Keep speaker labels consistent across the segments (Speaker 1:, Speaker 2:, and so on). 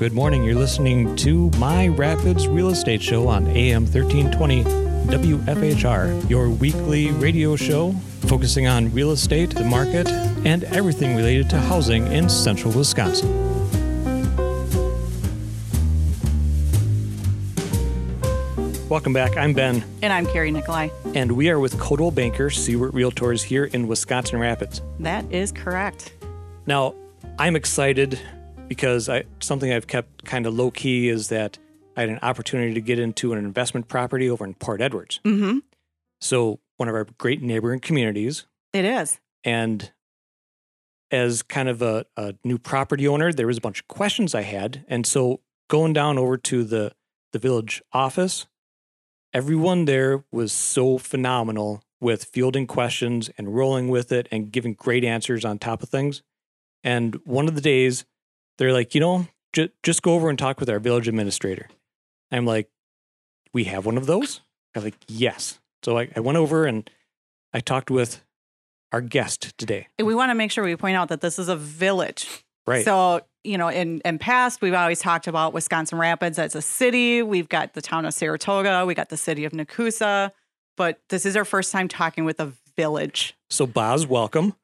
Speaker 1: Good morning. You're listening to My Rapids Real Estate Show on AM 1320 WFHR, your weekly radio show focusing on real estate, the market, and everything related to housing in central Wisconsin. Welcome back. I'm Ben,
Speaker 2: And I'm Carrie Nikolai.
Speaker 1: and we are with Coldwell Banker Siewert Realtors here in Wisconsin Rapids.
Speaker 2: That is correct.
Speaker 1: Now, I'm excited because I something I've kept kind of low key is that I had an opportunity to get into an investment property over in Port Edwards.
Speaker 2: Mm-hmm.
Speaker 1: So, one of our great neighboring communities.
Speaker 2: It is.
Speaker 1: And as kind of a, a new property owner, there was a bunch of questions I had. And so, going down over to the, the village office, everyone there was so phenomenal with fielding questions and rolling with it and giving great answers on top of things. And one of the days, they're like, you know, j- just go over and talk with our village administrator. I'm like, we have one of those? I'm like, yes. So I, I went over and I talked with our guest today.
Speaker 2: And we want to make sure we point out that this is a village.
Speaker 1: Right.
Speaker 2: So, you know, in, in past, we've always talked about Wisconsin Rapids as a city. We've got the town of Saratoga. We got the city of Nekoosa. But this is our first time talking with a village.
Speaker 1: so Boz, welcome.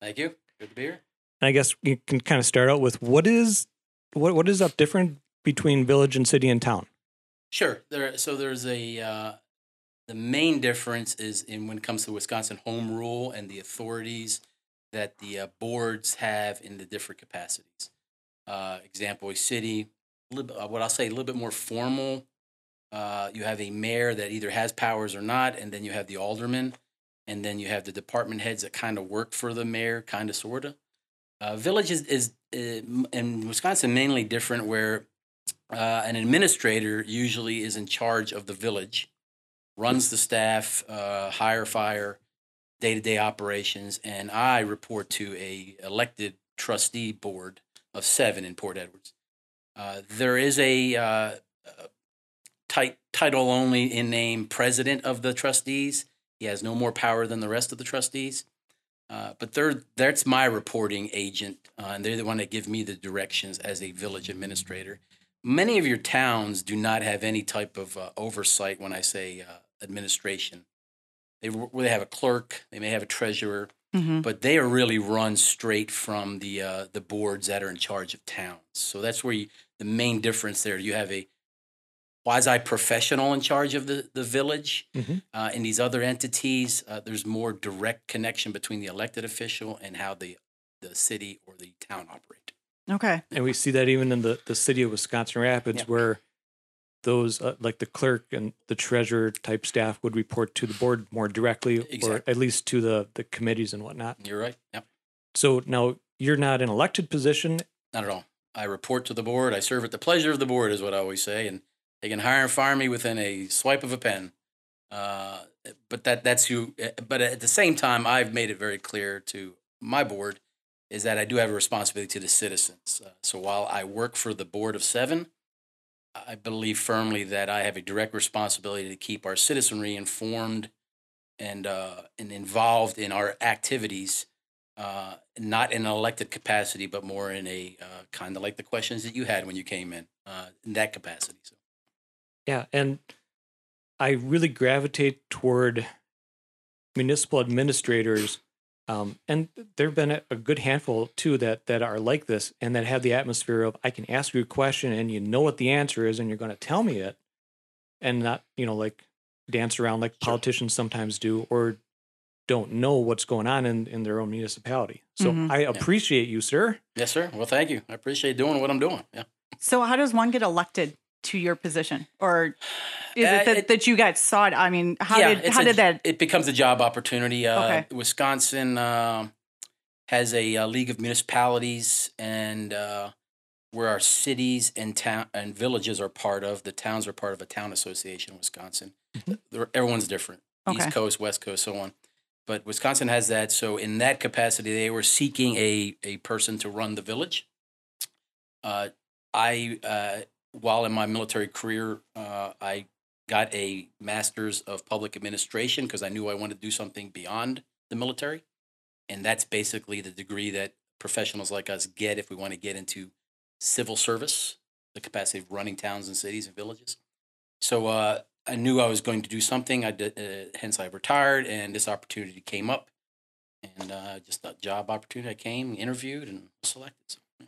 Speaker 3: Thank you. Good to be here.
Speaker 1: And I guess you can kind of start out with what is what what is up different between village and city and town?
Speaker 3: Sure. There. So there's a. Uh, the main difference is in when it comes to Wisconsin home rule and the authorities that the uh, boards have in the different capacities. Uh, example: a city, uh, what I'll say, a little bit more formal. Uh, you have a mayor that either has powers or not, and then you have the alderman, and then you have the department heads that kind of work for the mayor, kind of, sorta. Uh, village is, is uh, in Wisconsin mainly different, where uh, an administrator usually is in charge of the village, runs the staff, uh, hire, fire, day to day operations, and I report to a elected trustee board of seven in Port Edwards. Uh, there is a uh, tit- title only in name president of the trustees. He has no more power than the rest of the trustees. Uh, but they're that's my reporting agent, uh, and they're the one that give me the directions as a village administrator. Many of your towns do not have any type of uh, oversight when I say uh, administration. They they have a clerk, they may have a treasurer,
Speaker 2: Mm-hmm.
Speaker 3: but they are really run straight from the uh, the boards that are in charge of towns. So that's where you, the main difference there. You have a quasi professional in charge of the the village.
Speaker 1: Mhm.
Speaker 3: Uh, in these other entities, uh, there's more direct connection between the elected official and how the the city or the town operate.
Speaker 2: Okay.
Speaker 1: And we see that even in the, the city of Wisconsin Rapids,
Speaker 3: Yep.
Speaker 1: where those uh, like the clerk and the treasurer type staff would report to the board more directly, or at least to the the committees and whatnot.
Speaker 3: You're right. Yep.
Speaker 1: So now you're not an elected position.
Speaker 3: Not at all. I report to the board. I serve at the pleasure of the board, is what I always say, and they can hire and fire me within a swipe of a pen. Uh, but that that's who. But at the same time, I've made it very clear to my board is that I do have a responsibility to the citizens. Uh, so while I work for the board of seven, I believe firmly that I have a direct responsibility to keep our citizenry informed and uh, and involved in our activities uh, not in an elected capacity, but more in a uh, kind of like the questions that you had when you came in, uh, in that capacity. So,
Speaker 1: Yeah, and I really gravitate toward municipal administrators, um, and there have been a, a good handful too that that are like this and that have the atmosphere of I can ask you a question and you know what the answer is and you're going to tell me it, and not you know like dance around like
Speaker 3: Sure.
Speaker 1: politicians sometimes do or don't know what's going on in in their own municipality. So
Speaker 2: Mhm.
Speaker 1: I appreciate you, sir.
Speaker 3: yes, sir. Well, thank you. I appreciate doing what I'm doing. Yeah.
Speaker 2: So, how does one get elected to your position? Or is
Speaker 3: Uh,
Speaker 2: it that,
Speaker 3: it-
Speaker 2: that you got sought? I mean, how
Speaker 3: yeah,
Speaker 2: did
Speaker 3: it's
Speaker 2: how
Speaker 3: a-
Speaker 2: did that?
Speaker 3: It becomes a job opportunity. Uh,
Speaker 2: Okay.
Speaker 3: Wisconsin uh, has a, uh league of municipalities, and uh, where our cities and town and villages are part of. The towns are part of a town association in Wisconsin.
Speaker 1: Mhm.
Speaker 3: Everyone's different.
Speaker 2: Okay.
Speaker 3: East Coast, West Coast, so on. But Wisconsin has that. So in that capacity, they were seeking a a person to run the village. Uh, I, uh, while in my military career, uh, I got a master's of public administration because I knew I wanted to do something beyond the military, and that's basically the degree that professionals like us get if we want to get into civil service the capacity of running towns and cities and villages. So uh, I knew I was going to do something. I did, uh, hence I retired, and this opportunity came up, and uh, just a job opportunity. I came, interviewed, and selected. So, yeah.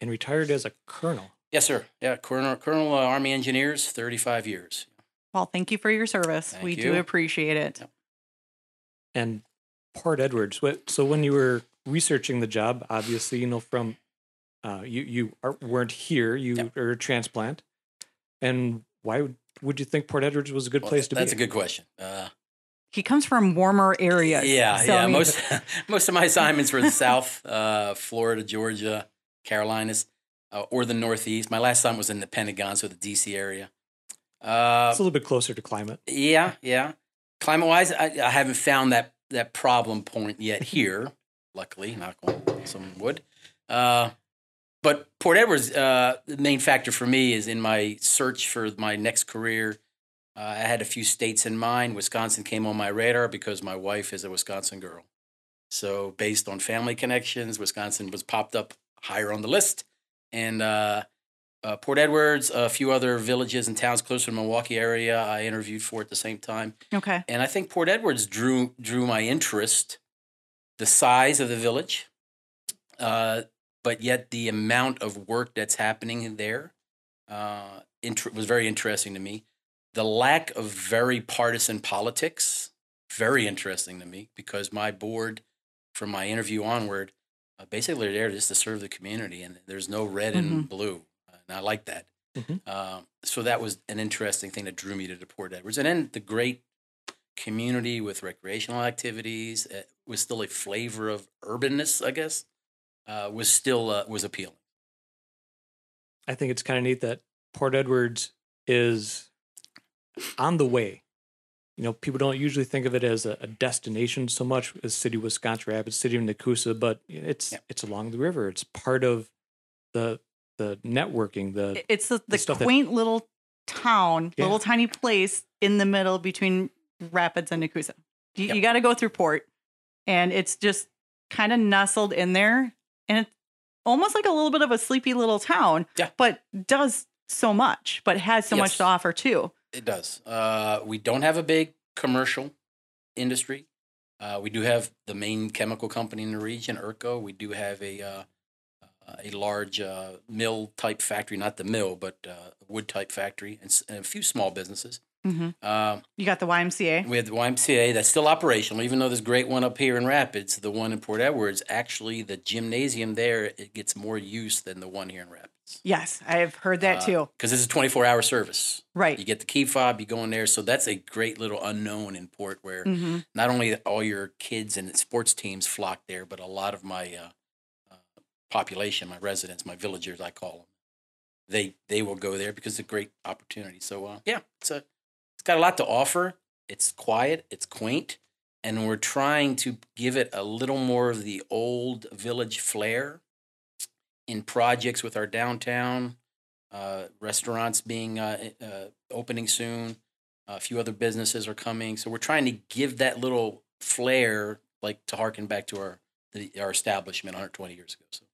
Speaker 1: And retired as a colonel.
Speaker 3: Yes, sir. Yeah, Colonel, Colonel uh, Army Engineers, thirty-five years.
Speaker 2: Well, thank you for your service.
Speaker 3: Thank
Speaker 2: we
Speaker 3: you.
Speaker 2: do appreciate it.
Speaker 3: Yep.
Speaker 1: And Port Edwards. What, so when you were researching the job, obviously, you know, from uh, you you are, weren't here. You
Speaker 3: Yep.
Speaker 1: are a transplant. And why would, would you think Port Edwards was a good
Speaker 3: Well,
Speaker 1: place to
Speaker 3: that's
Speaker 1: be?
Speaker 3: That's a good question. Uh,
Speaker 2: He comes from warmer areas.
Speaker 3: Yeah,
Speaker 2: so,
Speaker 3: yeah.
Speaker 2: I mean,
Speaker 3: most most of my assignments were the South, uh, Florida, Georgia, Carolinas, uh, or the Northeast. My last time was in the Pentagon, so the DC area. Uh,
Speaker 1: It's a little bit closer to climate.
Speaker 3: yeah, yeah. Climate wise, I, I haven't found that that problem point yet here. luckily, knock on some wood. Uh, but Port Edwards, uh, the main factor for me is in my search for my next career. Uh, I had a few states in mind. Wisconsin came on my radar because my wife is a Wisconsin girl. So, based on family connections, Wisconsin was popped up higher on the list. And uh, uh, Port Edwards, a few other villages and towns closer to the Milwaukee area, I interviewed for at the same time.
Speaker 2: okay.
Speaker 3: And I think Port Edwards drew drew my interest, the size of the village, uh, but yet the amount of work that's happening there uh, inter- was very interesting to me. The lack of very partisan politics, very interesting to me because my board, from my interview onward, uh, basically they're there just to serve the community, and there's no red and blue, and I like that.
Speaker 1: Mhm.
Speaker 3: Um, so that was an interesting thing that drew me to the Port Edwards, and then the great community with recreational activities uh, was still a flavor of urbanness, I guess, uh, was still uh, was appealing.
Speaker 1: I think it's kind of neat that Port Edwards is on the way. You know, people don't usually think of it as a, a destination so much as City of Wisconsin Rapids, City of Nekoosa, but it's
Speaker 3: Yeah.
Speaker 1: it's along the river. It's part of the the networking. The
Speaker 2: It's the, the,
Speaker 1: that-
Speaker 2: quaint little town,
Speaker 1: Yeah.
Speaker 2: little tiny place in the middle between Rapids and Nekoosa. You,
Speaker 3: Yep.
Speaker 2: you got to go through port, and it's just kind of nestled in there, and it's almost like a little bit of a sleepy little town.
Speaker 3: Yeah.
Speaker 2: but does so much, but has so much to offer too.
Speaker 3: It does. Uh, we don't have a big commercial industry. Uh, we do have the main chemical company in the region, ERCO. We do have a uh, uh, a large uh, mill type factory, not the mill, but uh, wood type factory, and, and a few small businesses.
Speaker 2: hmm
Speaker 3: Um,
Speaker 2: You got the YMCA.
Speaker 3: we have the YMCA that's still operational, even though there's a great one up here in Rapids. The one in Port Edwards, actually, the gymnasium there it gets more use than the one here in Rapids.
Speaker 2: Yes, I've heard that too.
Speaker 3: Because it's a 24 hour service.
Speaker 2: Right.
Speaker 3: You get the key fob, you go in there. So that's a great little unknown in Port where
Speaker 2: hmm
Speaker 3: not only all your kids and sports teams flock there, but a lot of my uh, uh, population, my residents, my villagers, I call them, they they will go there because it's a great opportunity. So uh, yeah, it's a it's got a lot to offer. It's quiet, it's quaint, and we're trying to give it a little more of the old village flair in projects with our downtown uh, restaurants being uh, uh, opening soon. A few other businesses are coming, so we're trying to give that little flair, like to harken back to our the, our establishment 120 years ago. So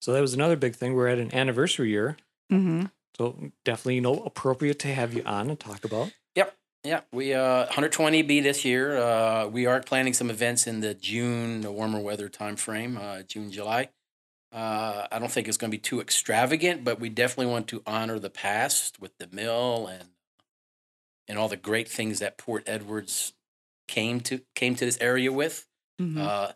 Speaker 1: so that was another big thing. We're at an anniversary year,
Speaker 2: hmm
Speaker 1: so definitely you know appropriate to have you on and talk about.
Speaker 3: Yep, yeah, we uh 120 be this year. Uh, we are planning some events in the June, the warmer weather time frame, uh, June July. Uh, I don't think it's going to be too extravagant, but we definitely want to honor the past with the mill and and all the great things that Port Edwards came to came to this area with.
Speaker 2: hmm
Speaker 3: uh,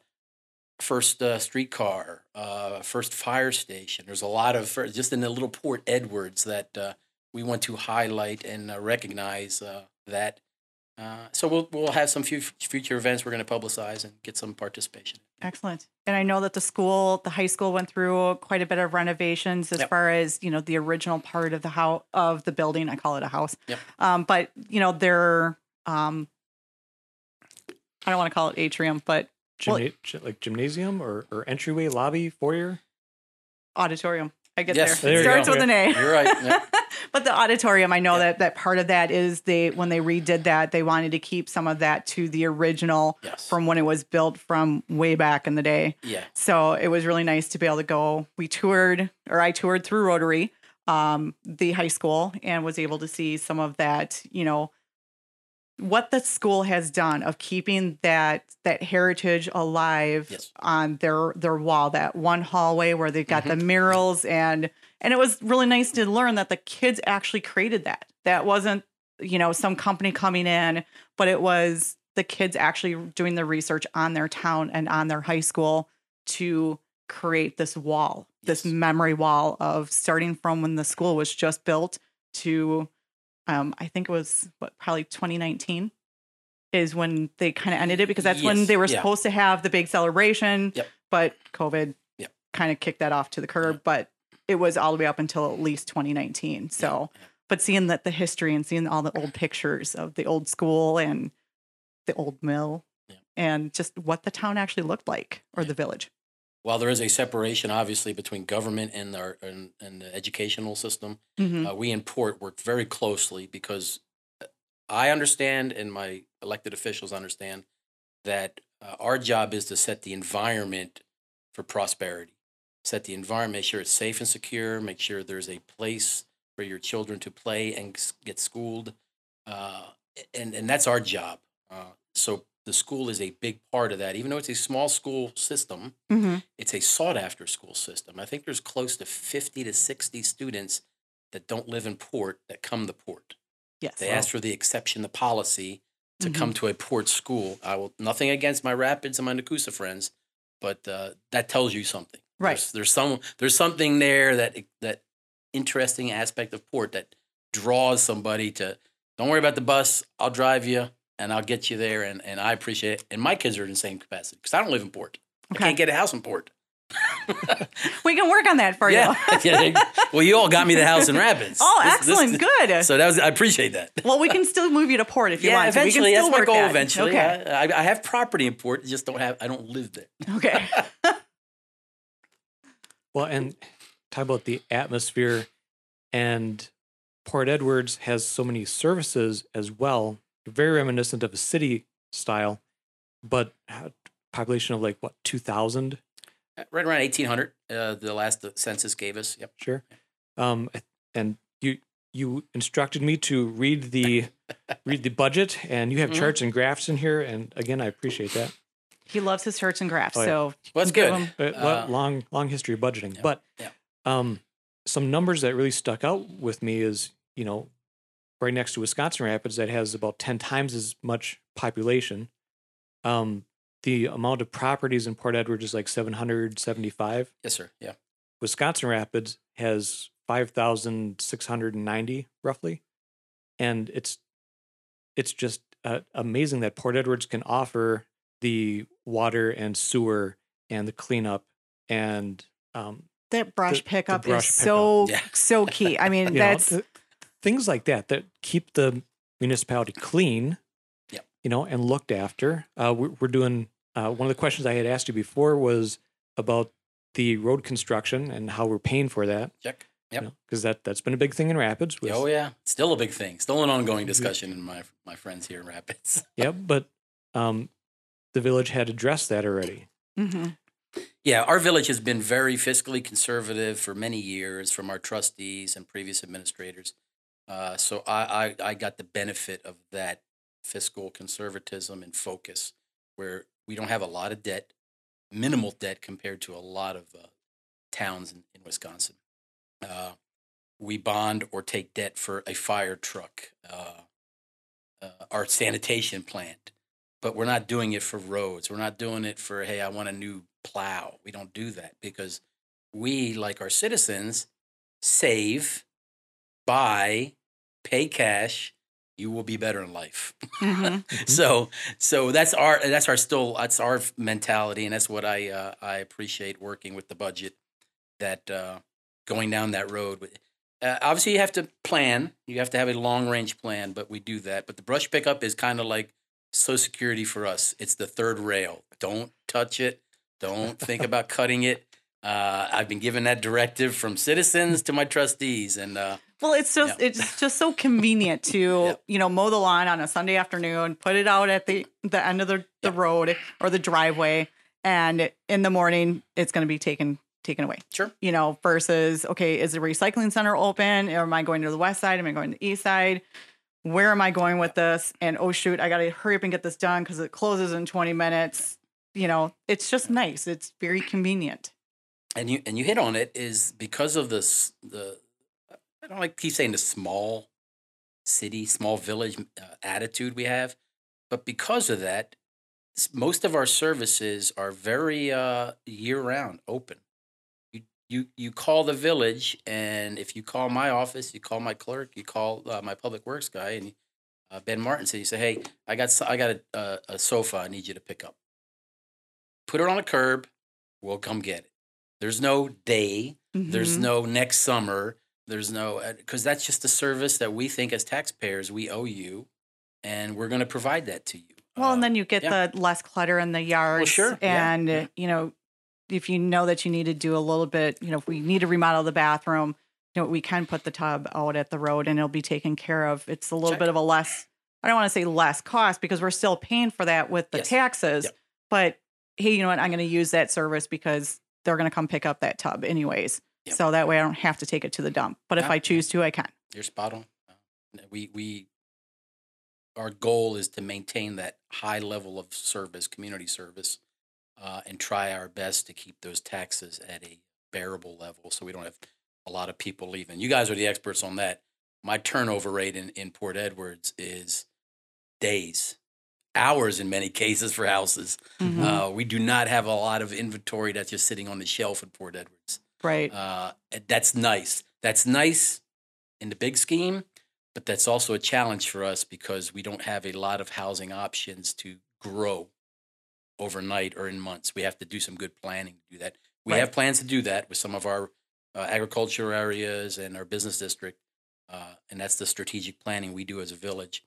Speaker 3: first uh, streetcar, uh, first fire station. There's a lot of just in the little Port Edwards that uh, we want to highlight and uh, recognize uh, that. Uh, so we'll we'll have some few future events we're going to publicize and get some participation.
Speaker 2: Excellent. And I know that the school, the high school went through quite a bit of renovations as
Speaker 3: Yep.
Speaker 2: far as, you know, the original part of the house of the building. I call it a house.
Speaker 3: Yep.
Speaker 2: Um, but you know, their um I don't want to call it atrium, but
Speaker 1: Gymna- gy- like gymnasium or, or entryway, lobby, foyer.
Speaker 2: auditorium. I get
Speaker 3: Yes,
Speaker 2: there.
Speaker 1: there
Speaker 2: It starts with an A.
Speaker 3: You're right. Yeah.
Speaker 2: but the auditorium, I know
Speaker 3: Yeah.
Speaker 2: that that part of that is they when they redid that, they wanted to keep some of that to the original
Speaker 3: Yes.
Speaker 2: from when it was built from way back in the day.
Speaker 3: yeah.
Speaker 2: So it was really nice to be able to go. We toured, or I toured through Rotary. um, the high school and was able to see some of that, you know, what the school has done of keeping that that heritage alive
Speaker 3: Yes.
Speaker 2: on their their wall that one hallway where they've got the
Speaker 3: Mm-hmm.
Speaker 2: murals and and it was really nice to learn that the kids actually created that that wasn't you know some company coming in but it was the kids actually doing the research on their town and on their high school to create this wall this memory wall of starting from when the school was just built to um, I think it was what probably 2019 is when they kind of ended it because that's when they were
Speaker 3: yeah.
Speaker 2: supposed to have the big celebration.
Speaker 3: Yep.
Speaker 2: But COVID
Speaker 3: Yep.
Speaker 2: kind of kicked that off to the curb. But it was all the way up until at least 2019. So, but seeing that the history and seeing all the old pictures of the old school and the old mill and just what the town actually looked like or the village.
Speaker 3: While there is a separation, obviously, between government and our and, and the educational system,
Speaker 2: Mhm.
Speaker 3: uh, we in Port work very closely because uh, I understand and my elected officials understand that uh, our job is to set the environment for prosperity, set the environment, make sure it's safe and secure, make sure there's a place for your children to play and get schooled, uh, and and that's our job. Uh, so the school is a big part of that, even though it's a small school system
Speaker 2: Mhm.
Speaker 3: it's a sought after school system. I think there's close to 50 to 60 students that don't live in port that come to port.
Speaker 2: Yes.
Speaker 3: They ask for the exception, the policy to
Speaker 2: Mhm.
Speaker 3: come to a port school. I will nothing against my Rapids and my Nekoosa friends, but uh, that tells you something.
Speaker 2: Right.
Speaker 3: There's, there's some there's something there that that interesting aspect of port that draws somebody to don't worry about the bus. I'll drive you and I'll get you there. And, and I appreciate it. And my kids are in the same capacity because I don't live in port. I can't get a house in port.
Speaker 2: We can work on that for
Speaker 3: yeah.
Speaker 2: you.
Speaker 3: Yeah. Well, you all got me the house in Rapids.
Speaker 2: oh,
Speaker 3: This- this-
Speaker 2: excellent. Good.
Speaker 3: So that was I appreciate that.
Speaker 2: well, we can still move you to port if you
Speaker 3: yeah,
Speaker 2: want. to. We can
Speaker 3: eventually
Speaker 2: still
Speaker 3: that's my
Speaker 2: work
Speaker 3: goal.
Speaker 2: that.
Speaker 3: Eventually,
Speaker 2: Okay.
Speaker 3: I, I, I have property in port. Just don't have. I don't live there.
Speaker 2: Okay.
Speaker 1: Well, and talk about the atmosphere, and Port Edwards has so many services as well, very reminiscent of a city style, but uh, population of like what two thousand,
Speaker 3: Right around eighteen hundred. Uh, the last the census gave us. Yep.
Speaker 1: sure. Um, and you you instructed me to read the read the budget, and you have
Speaker 3: Mhm.
Speaker 1: charts and graphs in here, and again, I appreciate that.
Speaker 2: he loves his charts and graphs.
Speaker 1: Oh, yeah.
Speaker 2: So
Speaker 3: Well, that's good.
Speaker 2: him-
Speaker 1: Uh,
Speaker 3: Uh,
Speaker 1: long long history of budgeting,
Speaker 3: yeah,
Speaker 1: but
Speaker 3: yeah.
Speaker 1: um, some numbers that really stuck out with me is you know right next to Wisconsin Rapids that has about ten times as much population. Um, the amount of properties in Port Edward is like seven hundred seventy five.
Speaker 3: Yes, sir. Yeah.
Speaker 1: Wisconsin Rapids has five thousand six hundred and ninety roughly, and it's it's just uh, amazing that Port Edwards can offer the water and sewer and the cleanup and um,
Speaker 2: that brush
Speaker 1: the
Speaker 2: pickup
Speaker 1: brush
Speaker 2: is so.
Speaker 3: Yeah.
Speaker 2: so key. I mean,
Speaker 1: you know,
Speaker 2: that's
Speaker 1: th- things like that that keep the municipality clean.
Speaker 3: Yep.
Speaker 1: You know, and looked after. Uh, we're, we're doing. Uh, one of the questions I had asked you before was about the road construction and how we're paying for that.
Speaker 3: Check. Yep.
Speaker 1: Because that that's been a big thing in Rapids. with-
Speaker 3: Oh yeah. Still a big thing. Still an ongoing discussion in my my friends here in Rapids.
Speaker 1: Yep. But um, the village had addressed that already.
Speaker 2: mhm.
Speaker 3: Yeah, our village has been very fiscally conservative for many years from our trustees and previous administrators. Uh, so I, I, I got the benefit of that fiscal conservatism and focus where we don't have a lot of debt, minimal debt compared to a lot of uh, towns in, in Wisconsin. Uh, we bond or take debt for a fire truck, uh, uh, our sanitation plant, but we're not doing it for roads. We're not doing it for, hey, I want a new plow. We don't do that because we, like our citizens, save, buy, pay cash. You will be better in life.
Speaker 2: Mhm.
Speaker 3: so, so that's our that's our still that's our mentality, and that's what I uh, I appreciate working with the budget. That uh, going down that road. Uh, obviously, you have to plan. You have to have a long range plan, but we do that. But the brush pickup is kind of like Social Security for us. It's the third rail. Don't touch it. Don't think about cutting it. Uh, I've been given that directive from citizens to my trustees, and uh,
Speaker 2: Well, it's just it's just so convenient to
Speaker 3: Yep.
Speaker 2: you know mow the lawn on a Sunday afternoon, put it out at the the end of the, the
Speaker 3: Yep.
Speaker 2: road or the driveway, and in the morning it's going to be taken taken away.
Speaker 3: Sure.
Speaker 2: You know, versus okay, is the recycling center open? Or am I going to the west side? Am I going to the east side? Where am I going with this? And oh shoot, I got to hurry up and get this done because it closes in 20 minutes. You know, it's just nice. It's very convenient.
Speaker 3: and you and you hit on it is because of this the I don't like keep saying the small city, small village uh, attitude we have, but because of that, most of our services are very uh, year round open. You you you call the village, and if you call my office, you call my clerk, you call uh, my public works guy, and uh, Ben Martin said, you say, hey, I got I got a, a, a sofa, I need you to pick up. Put it on a curb, we'll come get it. There's no day. There's
Speaker 2: Mhm.
Speaker 3: no next summer. There's no because that's just a service that we think as taxpayers we owe you, and we're going to provide that to you.
Speaker 2: Well, and
Speaker 3: Uh,
Speaker 2: then you get
Speaker 3: yeah.
Speaker 2: the less clutter in the yards.
Speaker 3: sure. Yeah,
Speaker 2: And,
Speaker 3: yeah.
Speaker 2: you know, if you know that you need to do a little bit, you know, if we need to remodel the bathroom, you know, we can put the tub out at the road and it'll be taken care of. It's a little
Speaker 3: Check.
Speaker 2: bit of a less, I don't want to say less cost because we're still paying for that with the
Speaker 3: Yes.
Speaker 2: taxes.
Speaker 3: Yep.
Speaker 2: But hey, you know what? I'm going to use that service because they're going to come pick up that tub anyways.
Speaker 3: Yep.
Speaker 2: So that way I don't have to take it to the dump. But if
Speaker 3: Yeah.
Speaker 2: I choose to, I can.
Speaker 3: You're spot on. Uh, We we our goal is to maintain that high level of service, community service, uh, and try our best to keep those taxes at a bearable level, so we don't have a lot of people leaving. You guys are the experts on that. My turnover rate in, in Port Edwards is days, hours in many cases for houses.
Speaker 2: Mhm.
Speaker 3: Uh, we do not have a lot of inventory that's just sitting on the shelf in Port Edwards.
Speaker 2: Right.
Speaker 3: Uh, that's nice. That's nice in the big scheme, but that's also a challenge for us because we don't have a lot of housing options to grow overnight or in months. We have to do some good planning to do that. We
Speaker 2: Right.
Speaker 3: have plans to do that with some of our uh, agriculture areas and our business district, uh, and that's the strategic planning we do as a village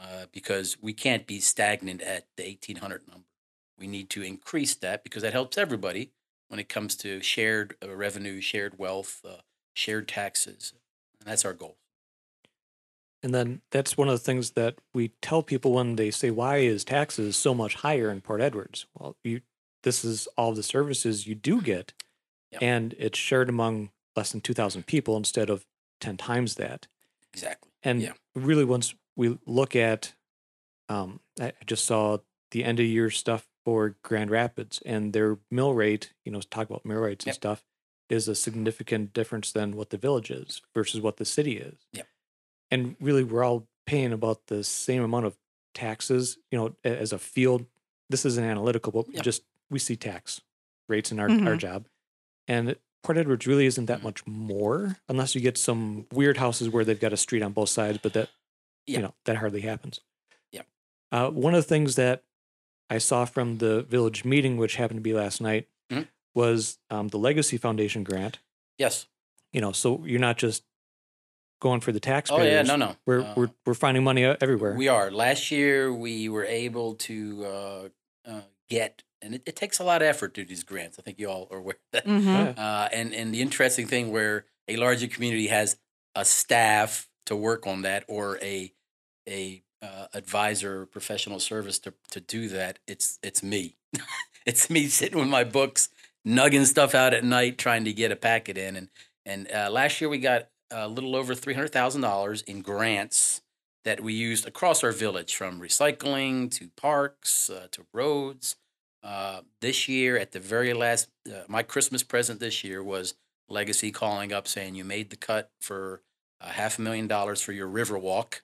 Speaker 3: uh, because we can't be stagnant at the 1800 number. We need to increase that because that helps everybody when it comes to shared uh, revenue, shared wealth, uh, shared taxes. And that's our goal.
Speaker 1: And then that's one of the things that we tell people when they say, "Why is taxes so much higher in Port Edwards?" Well, you this is all the services you do get,
Speaker 3: Yep.
Speaker 1: and it's shared among less than two thousand people instead of ten times that.
Speaker 3: Exactly.
Speaker 1: And
Speaker 3: Yeah.
Speaker 1: really, once we look at, um, I I just saw the end of year stuff for Grand Rapids and their mill rate. You know, talk about mill rates and stuff is a significant difference than what the village is versus what the city is.
Speaker 3: Yep.
Speaker 1: And really, we're all paying about the same amount of taxes. You know, as a field, this isn't analytical, but
Speaker 3: Yep.
Speaker 1: just we see tax rates in our our
Speaker 2: Mhm.
Speaker 1: job, and Port Edwards really isn't that
Speaker 3: Mhm.
Speaker 1: much more unless you get some weird houses where they've got a street on both sides, but that
Speaker 3: Yeah.
Speaker 1: you know that hardly happens.
Speaker 3: Yeah.
Speaker 1: Uh, one of the things that I saw from the village meeting, which happened to be last night,
Speaker 3: Mhm.
Speaker 1: was um, the Legacy Foundation grant.
Speaker 3: Yes.
Speaker 1: You know, so you're not just going for the taxpayers.
Speaker 3: Oh
Speaker 1: taxpayers.
Speaker 3: yeah. No. No.
Speaker 1: We're
Speaker 3: Uh,
Speaker 1: we're we're finding money uh, everywhere.
Speaker 3: We are. Last year, we were able to uh, uh, get, and it, it takes a lot of effort to do these grants. I think you all are aware of that.
Speaker 2: Mhm.
Speaker 1: Yeah.
Speaker 3: Uh, and and the interesting thing where a larger community has a staff to work on that or a a uh, advisor or professional service to to do that, it's it's me. it's me sitting with my books, nugging stuff out at night, trying to get a packet in. And and uh, last year we got a little over three hundred thousand dollars in grants that we used across our village, from recycling to parks uh, to roads. Uh, this year, at the very last, uh, my Christmas present this year was Legacy calling up saying you made the cut for uh, half a million dollars for your river walk,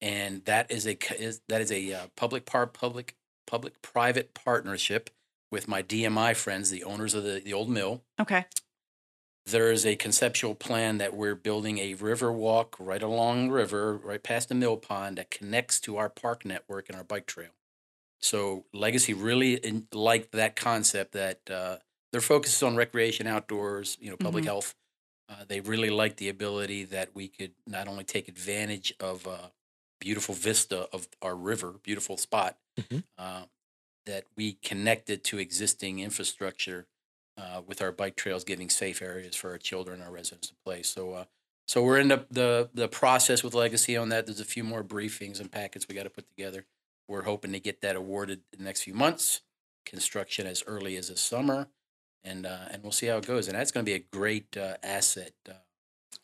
Speaker 3: and that is a is, that is a uh, public part public public private partnership with my DMI friends, the owners of the the old mill.
Speaker 2: Okay.
Speaker 3: There is a conceptual plan that we're building a river walk right along the river, right past the mill pond that connects to our park network and our bike trail. So Legacy really in, liked that concept that uh, their focus is on recreation, outdoors, you know, public
Speaker 2: Mhm.
Speaker 3: health. Uh, they really liked the ability that we could not only take advantage of a beautiful vista of our river, beautiful spot,
Speaker 1: Mhm.
Speaker 3: uh, that we connected to existing infrastructure uh, with our bike trails, giving safe areas for our children, our residents to play. So, uh, so we're in the, the the process with Legacy on that. There's a few more briefings and packets we got to put together. We're hoping to get that awarded in the next few months. Construction as early as this summer, and uh, and we'll see how it goes. And that's going to be a great uh, asset. Uh,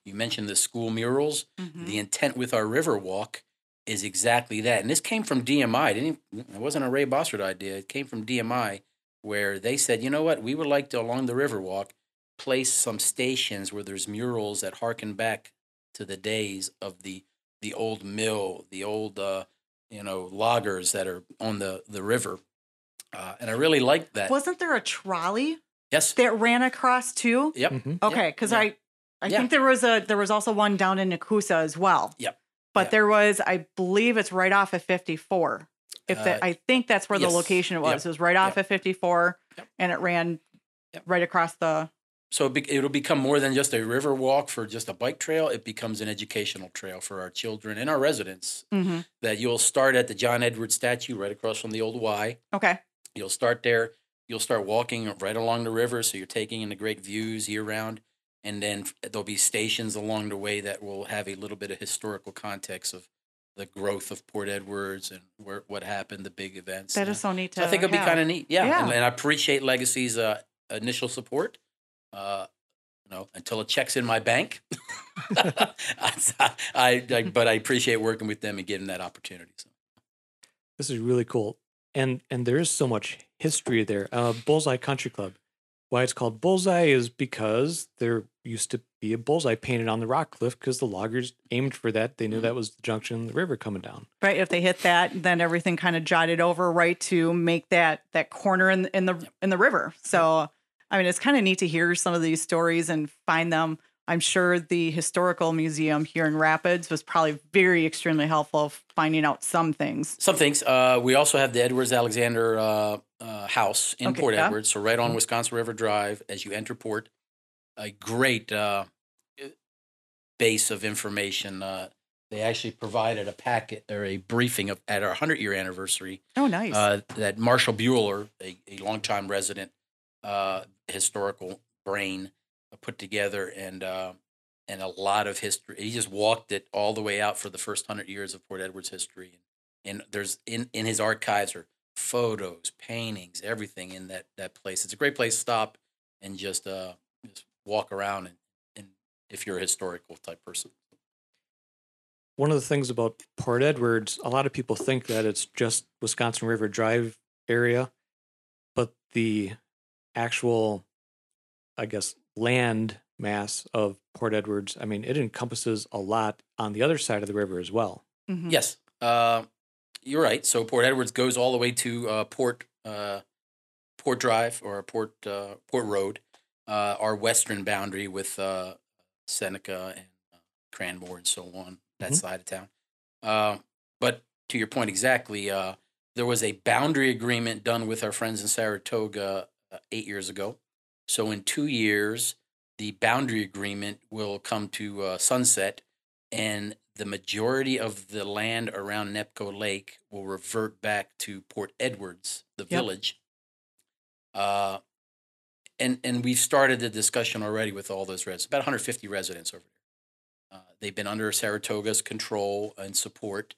Speaker 3: you mentioned the school murals.
Speaker 2: Mhm.
Speaker 3: The intent with our river walk is exactly that. And this came from DMI. It, didn't, it wasn't a Ray Bossard idea. It came from DMI, where they said, you know what, we would like to along the river walk place some stations where there's murals that harken back to the days of the the old mill, the old uh, you know loggers that are on the the river. Uh, and I really like that.
Speaker 2: Wasn't there a trolley
Speaker 3: yes.
Speaker 2: that ran across too?
Speaker 3: Yep.
Speaker 1: Mhm.
Speaker 2: Okay, because
Speaker 3: yeah.
Speaker 2: I, I
Speaker 3: Yeah.
Speaker 2: think there was a there was also one down in Nekoosa as well.
Speaker 3: Yep.
Speaker 2: But
Speaker 3: Yeah.
Speaker 2: there was, I believe, it's right off of 54. If that,
Speaker 3: Uh,
Speaker 2: I think that's where
Speaker 3: yes.
Speaker 2: the location it was.
Speaker 3: Yep.
Speaker 2: It was right off
Speaker 3: Yep.
Speaker 2: of 54,
Speaker 3: Yep.
Speaker 2: and it ran right across the.
Speaker 3: So it be, it'll become more than just a river walk for just a bike trail. It becomes an educational trail for our children and our residents.
Speaker 2: Mhm.
Speaker 3: That you'll start at the John Edwards statue right across from the old Y.
Speaker 2: Okay.
Speaker 3: You'll start there. You'll start walking right along the river, so you're taking in the great views year round. And then there'll be stations along the way that will have a little bit of historical context of the growth of Port Edwards and where what happened, the big events.
Speaker 2: That
Speaker 3: Uh,
Speaker 2: so neat to
Speaker 3: so I think it'll be kind of neat. Yeah.
Speaker 2: Yeah.
Speaker 3: And, and I appreciate Legacy's uh, initial support. Uh, you know, until it checks in my bank. I, I, but I appreciate working with them and getting that opportunity. So.
Speaker 1: This is really cool. And and there is so much history there. Uh, Bullseye Country Club. Why it's called Bullseye is because there used to be a bullseye painted on the rock cliff because the loggers aimed for that. They knew that was the junction of the river coming down.
Speaker 2: Right. If they hit that, then everything kind of jotted over right to make that that corner in in the in the river. So I mean, it's kind of neat to hear some of these stories and find them. I'm sure the historical museum here in Rapids was probably very extremely helpful finding out some things.
Speaker 3: Some things. Uh, we also have the Edwards Alexander uh, uh, House in
Speaker 2: Okay,
Speaker 3: Port
Speaker 2: yeah.
Speaker 3: Edwards. So right on Wisconsin River Drive as you enter port. A great uh, base of information. Uh, they actually provided a packet or a briefing of, at our 100 year anniversary
Speaker 2: Oh, nice.
Speaker 3: uh, that Marshall Bueller, a, a longtime resident, uh, historical brain, uh, put together, and uh, and a lot of history. He just walked it all the way out for the first hundred years of Port Edward's history, and there's in in his archives are photos, paintings, everything in that that place. It's a great place to stop and just uh just walk around and, and if you're a historical type person.
Speaker 1: One of the things about Port Edwards, a lot of people think that it's just Wisconsin River Drive area, but the actual, I guess, land mass of Port Edwards, I mean, it encompasses a lot on the other side of the river as well.
Speaker 2: Mhm.
Speaker 3: Yes, uh, you're right. So Port Edwards goes all the way to uh, Port uh, Port Drive or Port uh, Port Road, uh, our western boundary with uh, Seneca and uh, Cranmoor and so on that
Speaker 1: Mhm.
Speaker 3: side of town. Uh, but to your point exactly, uh, there was a boundary agreement done with our friends in Saratoga uh, eight years ago. So in two years, the boundary agreement will come to uh, sunset, and the majority of the land around Nepco Lake will revert back to Port Edwards, the
Speaker 2: Yep.
Speaker 3: village. Uh, and and we've started the discussion already with all those residents, about 150 residents over there. Uh, they've been under Saratoga's control and support.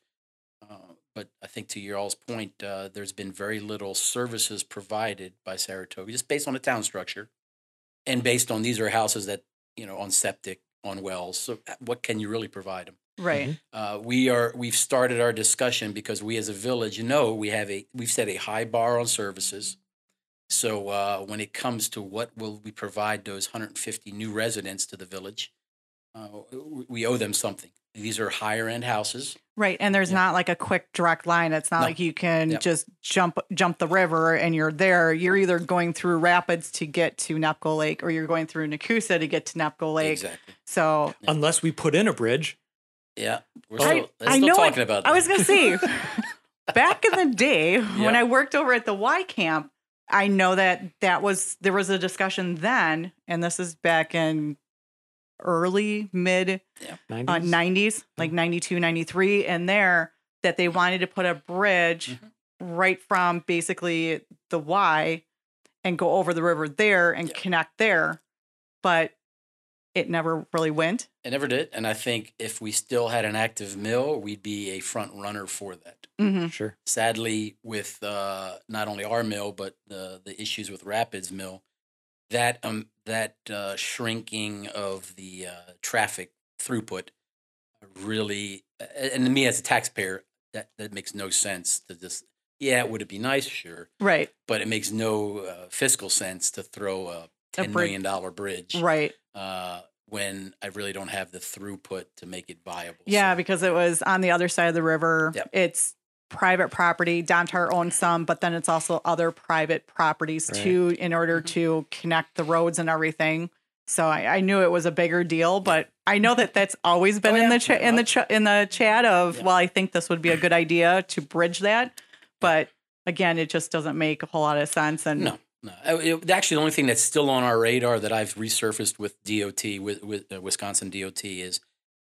Speaker 3: Uh, but I think to your all's point, uh, there's been very little services provided by Saratoga, just based on the town structure, and based on these are houses that you know on septic, on wells. So uh, what can you really provide them?
Speaker 2: Right.
Speaker 3: Uh, we are we've started our discussion because we as a village know we have a we've set a high bar on services. So uh, when it comes to what will we provide those 150 new residents to the village, uh, we- we owe them something. These are higher end houses.
Speaker 2: Right. And there's
Speaker 3: Yeah.
Speaker 2: not like a quick direct line. It's not
Speaker 3: No.
Speaker 2: like you can
Speaker 3: Yep.
Speaker 2: just jump jump the river and you're there. You're either going through rapids to get to Nepco Lake or you're going through Nekoosa to get to Nepco Lake.
Speaker 3: Exactly.
Speaker 2: So
Speaker 3: Yeah.
Speaker 1: Unless we put in a bridge.
Speaker 3: Yeah, we're
Speaker 2: I-
Speaker 3: still,
Speaker 2: I know it-
Speaker 3: talking about.
Speaker 2: I was gonna say back in the day when I worked over at the Y camp, I know that that was there was a discussion then, and this is back in early mid
Speaker 1: 90s?
Speaker 2: uh, 90s, like 92, 93, and there that they wanted to put a bridge
Speaker 3: Mhm.
Speaker 2: right from basically the Y and go over the river there and
Speaker 3: Yeah.
Speaker 2: connect there. But it never really went.
Speaker 3: It never did, and I think if we still had an active mill, we'd be a front runner for that.
Speaker 2: hmm
Speaker 1: Sure.
Speaker 3: sadly with uh, not only our mill but the the issues with rapids mill that um that uh, shrinking of the uh, traffic throughput really, and to me as a taxpayer, that that makes no sense to just. Yeah, would it be nice? Sure,
Speaker 2: Right.
Speaker 3: but it makes no uh, fiscal sense to throw a ten million dollar bridge
Speaker 2: Right.
Speaker 3: uh, when I really don't have the throughput to make it viable.
Speaker 2: Yeah,
Speaker 3: So-
Speaker 2: because it was on the other side of the river.
Speaker 3: Yep.
Speaker 2: It's private property. Domtar owns some, but then it's also other private properties
Speaker 1: Right.
Speaker 2: too, in order
Speaker 3: Mhm.
Speaker 2: to connect the roads and everything. So I, I knew it was a bigger deal, but I know that that's always been
Speaker 3: Oh,
Speaker 2: in
Speaker 3: yeah.
Speaker 2: the cha- in the ch- in the chat of
Speaker 3: Yeah.
Speaker 2: well, I think this would be a good idea to bridge that, but again, it just doesn't make a whole lot of sense. And
Speaker 3: No, no. Uh, it- actually, the only thing that's still on our radar that I've resurfaced with DOT, with, with uh, Wisconsin DOT, is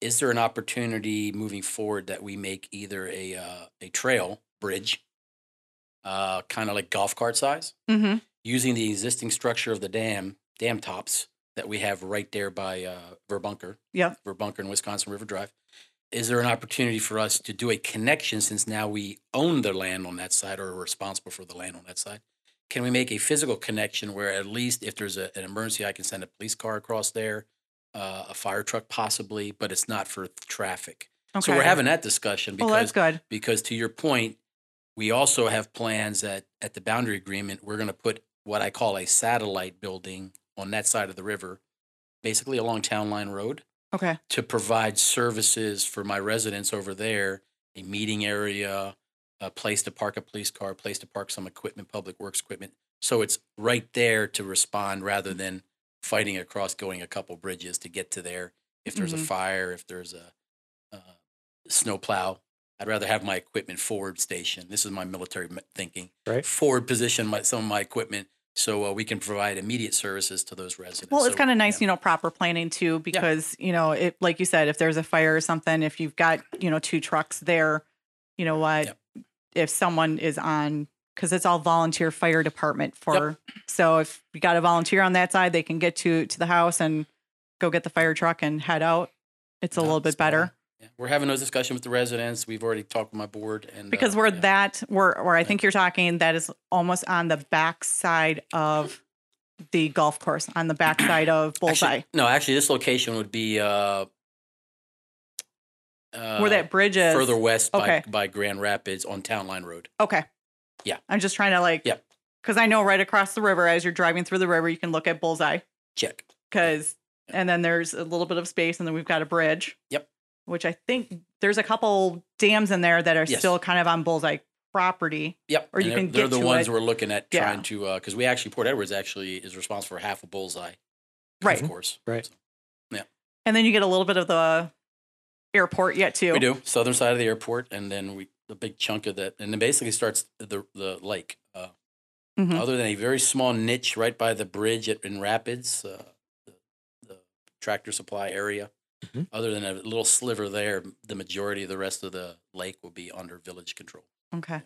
Speaker 3: is there an opportunity moving forward that we make either a uh, a trail bridge, uh, kind of like golf cart size,
Speaker 2: Mhm.
Speaker 3: using the existing structure of the dam dam tops that we have right there by uh, Verbunker,
Speaker 2: Yep.
Speaker 3: Verbunker and Wisconsin River Drive. Is there an opportunity for us to do a connection since now we own the land on that side or are responsible for the land on that side? Can we make a physical connection where at least if there's a, an emergency, I can send a police car across there, uh, a fire truck possibly, but it's not for traffic. So we're having that discussion
Speaker 2: well,
Speaker 3: because
Speaker 2: that's good.
Speaker 3: because to your point, we also have plans that at the boundary agreement, we're going to put what I call a satellite building on that side of the river, basically along Town Line Road,
Speaker 2: Okay.
Speaker 3: to provide services for my residents over there, a meeting area, a place to park a police car, a place to park some equipment, public works equipment. So it's right there to respond rather than fighting across going a couple bridges to get to there. If there's
Speaker 2: Mhm.
Speaker 3: a fire, if there's a uh, snow plow, I'd rather have my equipment forward station. This is my military thinking.
Speaker 1: Right.
Speaker 3: Forward position my, some of my equipment so uh, we can provide immediate services to those residents.
Speaker 2: Well, it's
Speaker 3: So,
Speaker 2: kind of nice,
Speaker 3: yeah.
Speaker 2: you know, proper planning too, because you know, it like you said, if there's a fire or something, if you've got you know two trucks there, you know what,
Speaker 3: Yep.
Speaker 2: if someone is on, because it's all volunteer fire department for. So if you got a volunteer on that side, they can get to to the house and go get the fire truck and head out. It's a
Speaker 3: Yeah,
Speaker 2: little bit better
Speaker 3: Yeah, we're having those discussions with the residents. We've already talked with my board and
Speaker 2: because
Speaker 3: uh,
Speaker 2: we're
Speaker 3: yeah.
Speaker 2: that where where I think you're talking that is almost on the back side of the golf course, on the back side of Bullseye,
Speaker 3: Actually, no, actually, this location would be uh, uh,
Speaker 2: where that bridge is
Speaker 3: further west
Speaker 2: Okay.
Speaker 3: by, by Grand Rapids on Town Line Road.
Speaker 2: Okay.
Speaker 3: Yeah.
Speaker 2: I'm just trying to like,
Speaker 3: yeah.
Speaker 2: Because I know right across the river, as you're driving through the river, you can look at Bullseye.
Speaker 3: Check.
Speaker 2: Because, and then there's a little bit of space, and then we've got a bridge.
Speaker 3: Yep.
Speaker 2: Which I think there's a couple dams in there that are
Speaker 3: Yes.
Speaker 2: still kind of on Bullseye property.
Speaker 3: Yep.
Speaker 2: Or
Speaker 3: And
Speaker 2: you
Speaker 3: they're,
Speaker 2: can
Speaker 3: they're
Speaker 2: get
Speaker 3: the
Speaker 2: to
Speaker 3: ones
Speaker 2: it.
Speaker 3: we're looking at
Speaker 2: Yeah.
Speaker 3: trying to uh, because we actually Port Edwards actually is responsible for half of Bullseye.
Speaker 2: Right.
Speaker 3: Of course. Mm-hmm.
Speaker 1: Right. Yeah.
Speaker 2: And then you get a little bit of the airport yet, too.
Speaker 3: We do southern side of the airport, and then we the big chunk of that, and it basically starts the the lake. Uh,
Speaker 2: Mhm.
Speaker 3: Other than a very small niche right by the bridge at, in Rapids, uh, the, the tractor supply area.
Speaker 1: Mhm.
Speaker 3: Other than a little sliver there, the majority of the rest of the lake will be under village control.
Speaker 2: Okay.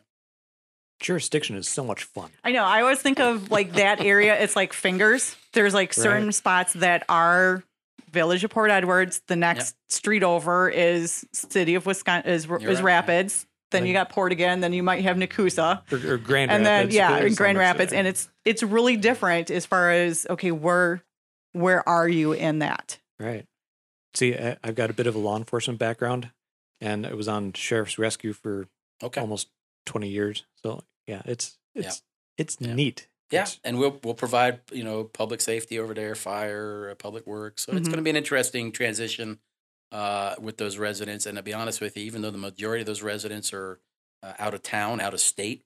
Speaker 1: Jurisdiction is so much fun.
Speaker 2: I know. I always think of like that area. It's like fingers. There's like certain
Speaker 1: Right.
Speaker 2: spots that are Village of Port Edwards. The next street over is City of Wisconsin is,
Speaker 3: You're
Speaker 2: is
Speaker 3: right.
Speaker 2: Rapids. Then you got Port again. Then you might have Nekoosa,
Speaker 1: Or, or Grand
Speaker 2: and then yeah, in Grand Rapids,
Speaker 1: extent.
Speaker 2: and it's it's really different as far as okay, where where are you in that?
Speaker 1: Right. See, I- I've got a bit of a law enforcement background, and I was on sheriff's rescue for
Speaker 3: Okay.
Speaker 1: almost twenty years. So yeah, it's
Speaker 3: Yeah.
Speaker 1: it's it's
Speaker 3: Yeah.
Speaker 1: neat.
Speaker 3: Yeah,
Speaker 1: It's-
Speaker 3: and we'll we'll provide you know public safety over there, fire, uh, public works. So it's
Speaker 2: Mhm.
Speaker 3: going to be an interesting transition uh, with those residents. And to be honest with you, even though the majority of those residents are uh, out of town, out of state,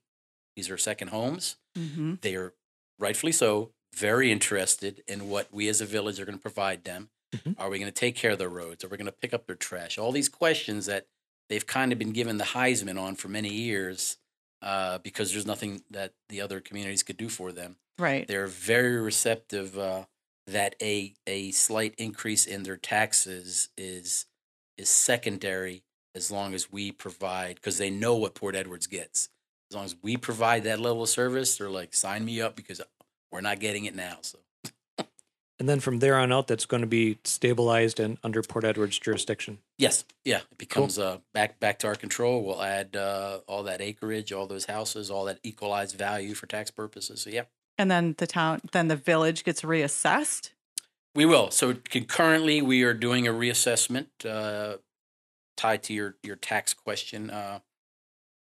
Speaker 3: these are second homes.
Speaker 2: Mm-hmm.
Speaker 3: They are rightfully so very interested in what we as a village are going to provide them.
Speaker 1: Mhm.
Speaker 3: Are we going to take care of their roads? Are we going to pick up their trash? All these questions that they've kind of been given the Heisman on for many years uh, because there's nothing that the other communities could do for them
Speaker 2: Right.
Speaker 3: they're very receptive uh, that a a slight increase in their taxes is is secondary as long as we provide because they know what Port Edwards gets. As long as we provide that level of service, they're like, sign me up because we're not getting it now. So
Speaker 1: And then from there on out, that's going to be stabilized and under Port Edwards jurisdiction.
Speaker 3: yes, yeah, it becomes uh, back back to our control. We'll add uh, all that acreage, all those houses, all that equalized value for tax purposes. So yeah,
Speaker 2: And then the town, then the village gets reassessed.
Speaker 3: We will. So concurrently, we are doing a reassessment uh, tied to your your tax question. Uh,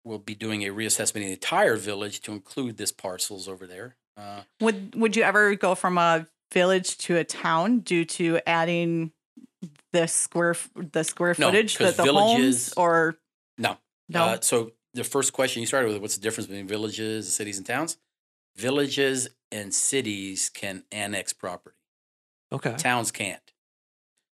Speaker 3: we'll be doing a reassessment in the entire village to include this parcels over there. Uh,
Speaker 2: Would would you ever go from a village to a town due to adding the square the square
Speaker 3: No,
Speaker 2: that the homes or
Speaker 3: no.
Speaker 2: no?
Speaker 3: Uh, so the first question you started with, what's the difference between villages, cities, and towns? Villages and cities can annex property.
Speaker 1: Okay.
Speaker 3: Towns can't.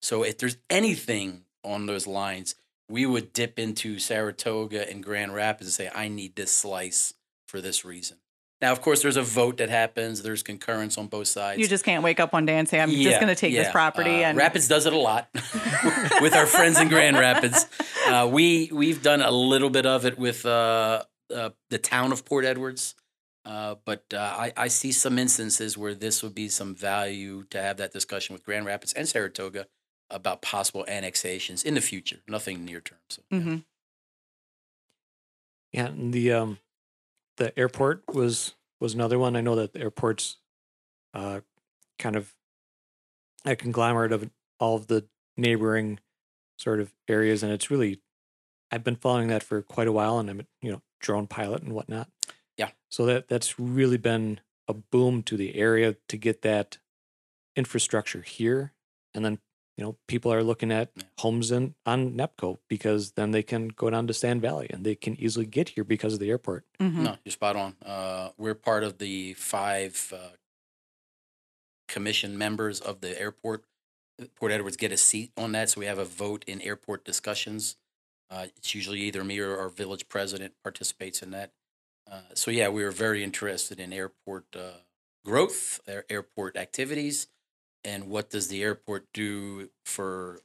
Speaker 3: So if there's anything on those lines, we would dip into Saratoga and Grand Rapids and say, I need this slice for this reason. Now, of course, there's a vote that happens. There's concurrence on both sides.
Speaker 2: you just can't wake up one day and say I'm just going to take this property
Speaker 3: Uh,
Speaker 2: and
Speaker 3: Rapids does it a lot with our friends in Grand Rapids. Uh, we we've done a little bit of it with uh, uh, the town of Port Edwards, uh, but uh, I, I see some instances where this would be some value to have that discussion with Grand Rapids and Saratoga about possible annexations in the future. Nothing near term. So
Speaker 2: Mhm.
Speaker 1: Yeah, and the um, the airport was was another one. I know that the airport's uh, kind of a conglomerate of all of the neighboring sort of areas, and it's really I've been following that for quite a while, and I'm you know drone pilot and whatnot.
Speaker 3: Yeah.
Speaker 1: So that that's really been a boom to the area to get that infrastructure here, and then you know people are looking at homes in on Nepco because then they can go down to Sand Valley and they can easily get here because of the airport.
Speaker 2: Mhm.
Speaker 3: No, you're spot on. Uh, we're part of the five uh, commission members of the airport. Port Edwards get a seat on that, so we have a vote in airport discussions. Uh, it's usually either me or our village president participates in that. Uh, so yeah, we are very interested in airport uh, growth, air, airport activities, and what does the airport do for?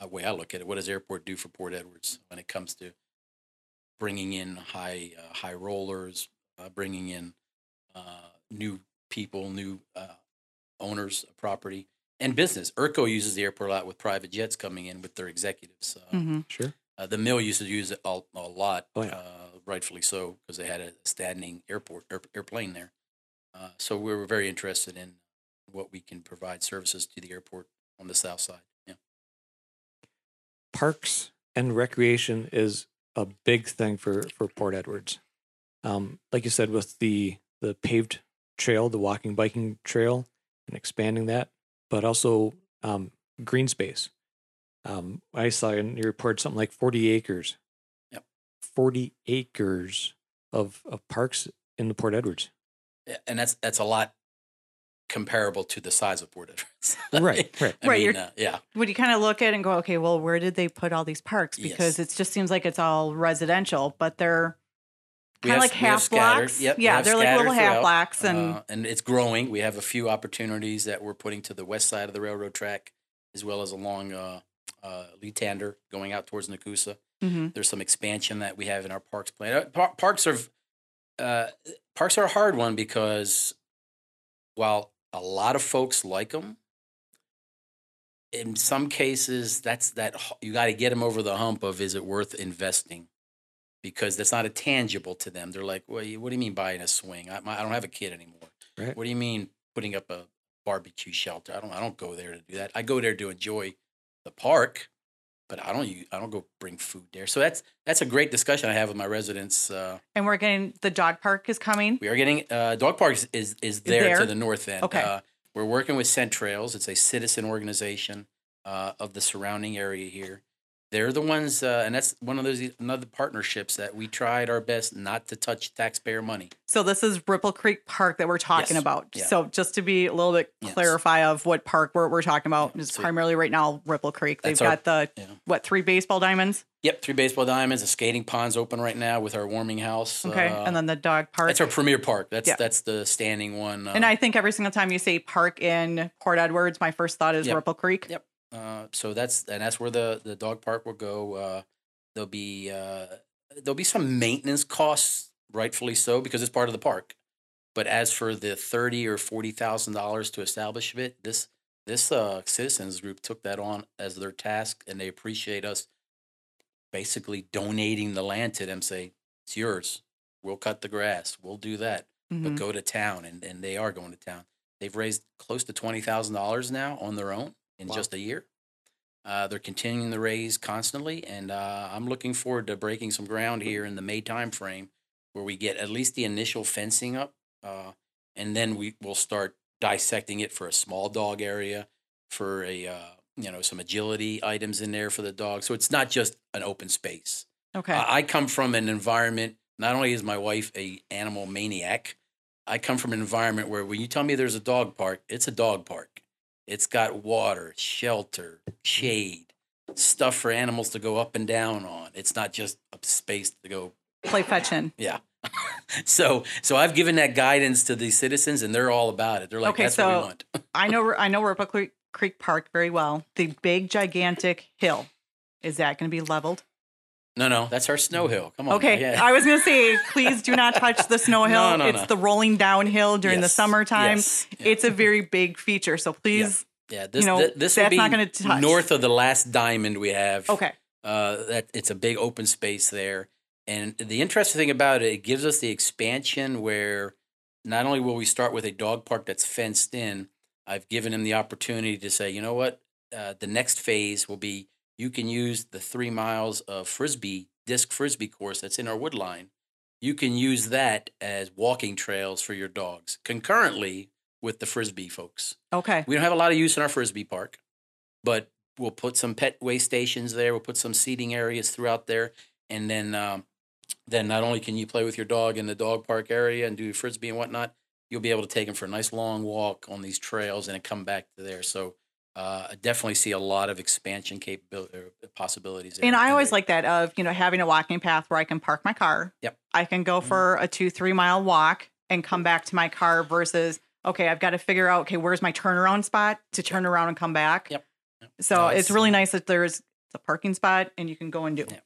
Speaker 3: The way I look at it, what does airport do for Port Edwards when it comes to bringing in high uh, high rollers, uh, bringing in uh, new people, new uh, owners of property and business. ERCO uses the airport a lot with private jets coming in with their executives. Uh,
Speaker 2: Mhm.
Speaker 1: Sure.
Speaker 3: Uh, the mill used to use it a, a lot,
Speaker 1: Oh, yeah.
Speaker 3: uh, rightfully so, because they had a standing airport air, airplane there. Uh, so we were very interested in what we can provide services to the airport on the south side. Yeah.
Speaker 1: parks and recreation is a big thing for for Port Edwards. Um, like you said, with the the paved trail, the walking biking trail, and expanding that, but also um, green space. Um, I saw in your report something like forty acres.
Speaker 3: Yep.
Speaker 1: Forty acres of of parks in the Port Edwards.
Speaker 3: Yeah, and that's that's a lot comparable to the size of Port Edwards.
Speaker 1: Right, right.
Speaker 3: I
Speaker 2: Right,
Speaker 3: mean, uh, yeah.
Speaker 2: Would you kind of look at it and go, okay, well, where did they put all these parks? Because
Speaker 3: Yes.
Speaker 2: it just seems like it's all residential, but they're kind of like
Speaker 3: we have
Speaker 2: half
Speaker 3: scattered-
Speaker 2: blocks.
Speaker 3: yep,
Speaker 2: yeah, they're like
Speaker 3: scattered
Speaker 2: little half blocks, and
Speaker 3: uh, and it's growing. We have a few opportunities that we're putting to the west side of the railroad track, as well as along uh, uh, Lee Tander going out towards Nekoosa.
Speaker 2: Mhm.
Speaker 3: There's some expansion that we have in our parks plan. Uh, par- parks are uh, parks are a hard one because while a lot of folks like them, in some cases that's that you got to get them over the hump of is it worth investing because that's not a tangible to them. They're like, well, what do you mean buying a swing? I, my, I don't have a kid anymore.
Speaker 1: Right.
Speaker 3: What do you mean putting up a barbecue shelter? I don't. I don't go there to do that. I go there to enjoy the park, but I don't. I don't go bring food there. So that's that's a great discussion I have with my residents. Uh,
Speaker 2: and we're getting the dog park is coming.
Speaker 3: we are getting uh, dog park is is, is there,
Speaker 2: there?
Speaker 3: to the north end.
Speaker 2: Okay.
Speaker 3: Uh, we're working with Scent Trails. It's a citizen organization uh, of the surrounding area here. They're the ones, uh, and that's one of those another partnerships that we tried our best not to touch taxpayer money.
Speaker 2: So this is Ripple Creek Park that we're talking
Speaker 3: Yes.
Speaker 2: about.
Speaker 3: Yeah.
Speaker 2: So just to be a little bit
Speaker 3: Yes.
Speaker 2: clarify of what park we're, we're talking about,
Speaker 3: Yeah,
Speaker 2: it's primarily right now Ripple Creek. They've
Speaker 3: our-
Speaker 2: got the
Speaker 3: Yeah.
Speaker 2: what three baseball diamonds,
Speaker 3: Yep, three baseball diamonds. The skating pond's open right now with our warming house.
Speaker 2: okay,
Speaker 3: uh,
Speaker 2: and then the dog park.
Speaker 3: that's our premier park. That's
Speaker 2: Yeah.
Speaker 3: that's the standing one. Uh,
Speaker 2: and I think every single time you say park in Port Edwards, my first thought is
Speaker 3: Yep.
Speaker 2: Ripple Creek.
Speaker 3: Yep. Uh, so that's and that's where the the dog park will go. Uh, there'll be uh, there'll be some maintenance costs, rightfully so, because it's part of the park. But as for the thirty or forty thousand dollars to establish it, this this uh, citizens group took that on as their task, and they appreciate us basically donating the land to them. Say it's yours. We'll cut the grass. We'll do that. but
Speaker 2: Mhm.
Speaker 3: go to town, and, and they are going to town. They've raised close to twenty thousand dollars now on their own in
Speaker 1: Wow.
Speaker 3: just a year. Uh, they're continuing the raise constantly, and uh, I'm looking forward to breaking some ground here in the May timeframe, where we get at least the initial fencing up, uh, and then we will start dissecting it for a small dog area, for a uh, you know some agility items in there for the dog. So it's not just an open space.
Speaker 2: Okay.
Speaker 3: I, I come from an environment. Not only is my wife a animal maniac, I come from an environment where when you tell me there's a dog park, it's a dog park. It's got water, shelter, shade, stuff for animals to go up and down on. It's not just a space to go.
Speaker 2: Play fetching.
Speaker 3: Yeah. so so I've given that guidance to the citizens, and they're all about it. They're like,
Speaker 2: Okay,
Speaker 3: that's what we
Speaker 2: so-
Speaker 3: want.
Speaker 2: I know I know Ripple Creek, Creek Park very well. The big gigantic hill. Is that going to be leveled?
Speaker 3: No, no, that's our snow hill. Come on.
Speaker 2: Okay,
Speaker 3: yeah.
Speaker 2: I was going to say, please do not touch the snow hill.
Speaker 3: No, no,
Speaker 2: it's
Speaker 3: no.
Speaker 2: the rolling downhill during the summertime.
Speaker 3: yes, yeah.
Speaker 2: It's a very big feature, so please.
Speaker 3: Yeah, this
Speaker 2: know,
Speaker 3: th- this will
Speaker 2: that's
Speaker 3: be
Speaker 2: not gonna touch.
Speaker 3: north of the last diamond we have.
Speaker 2: Okay.
Speaker 3: Uh, that it's a big open space there, and the interesting thing about it, it gives us the expansion where not only will we start with a dog park that's fenced in, I've given him the opportunity to say, you know what, uh, the next phase will be you can use the three miles of frisbee disc frisbee course that's in our wood line. You can use that as walking trails for your dogs concurrently with the frisbee folks.
Speaker 2: Okay.
Speaker 3: We don't have a lot of use in our frisbee park, but we'll put some pet waste stations there. We'll put some seating areas throughout there, and then um, then not only can you play with your dog in the dog park area and do frisbee and whatnot, you'll be able to take him for a nice long walk on these trails and then come back to there. So uh, I definitely see a lot of expansion capability possibilities.
Speaker 2: And I always like that of, you know, having a walking path where I can park my car.
Speaker 3: Yep.
Speaker 2: I can go
Speaker 3: Mhm.
Speaker 2: for a two, three mile walk and come back to my car versus, okay, I've got to figure out, okay, where's my turnaround spot to turn around and come back.
Speaker 3: Yep. Yep.
Speaker 2: So
Speaker 3: No,
Speaker 2: it's,
Speaker 3: it's-
Speaker 2: really nice that there's a parking spot and you can go and do.
Speaker 3: Yeah.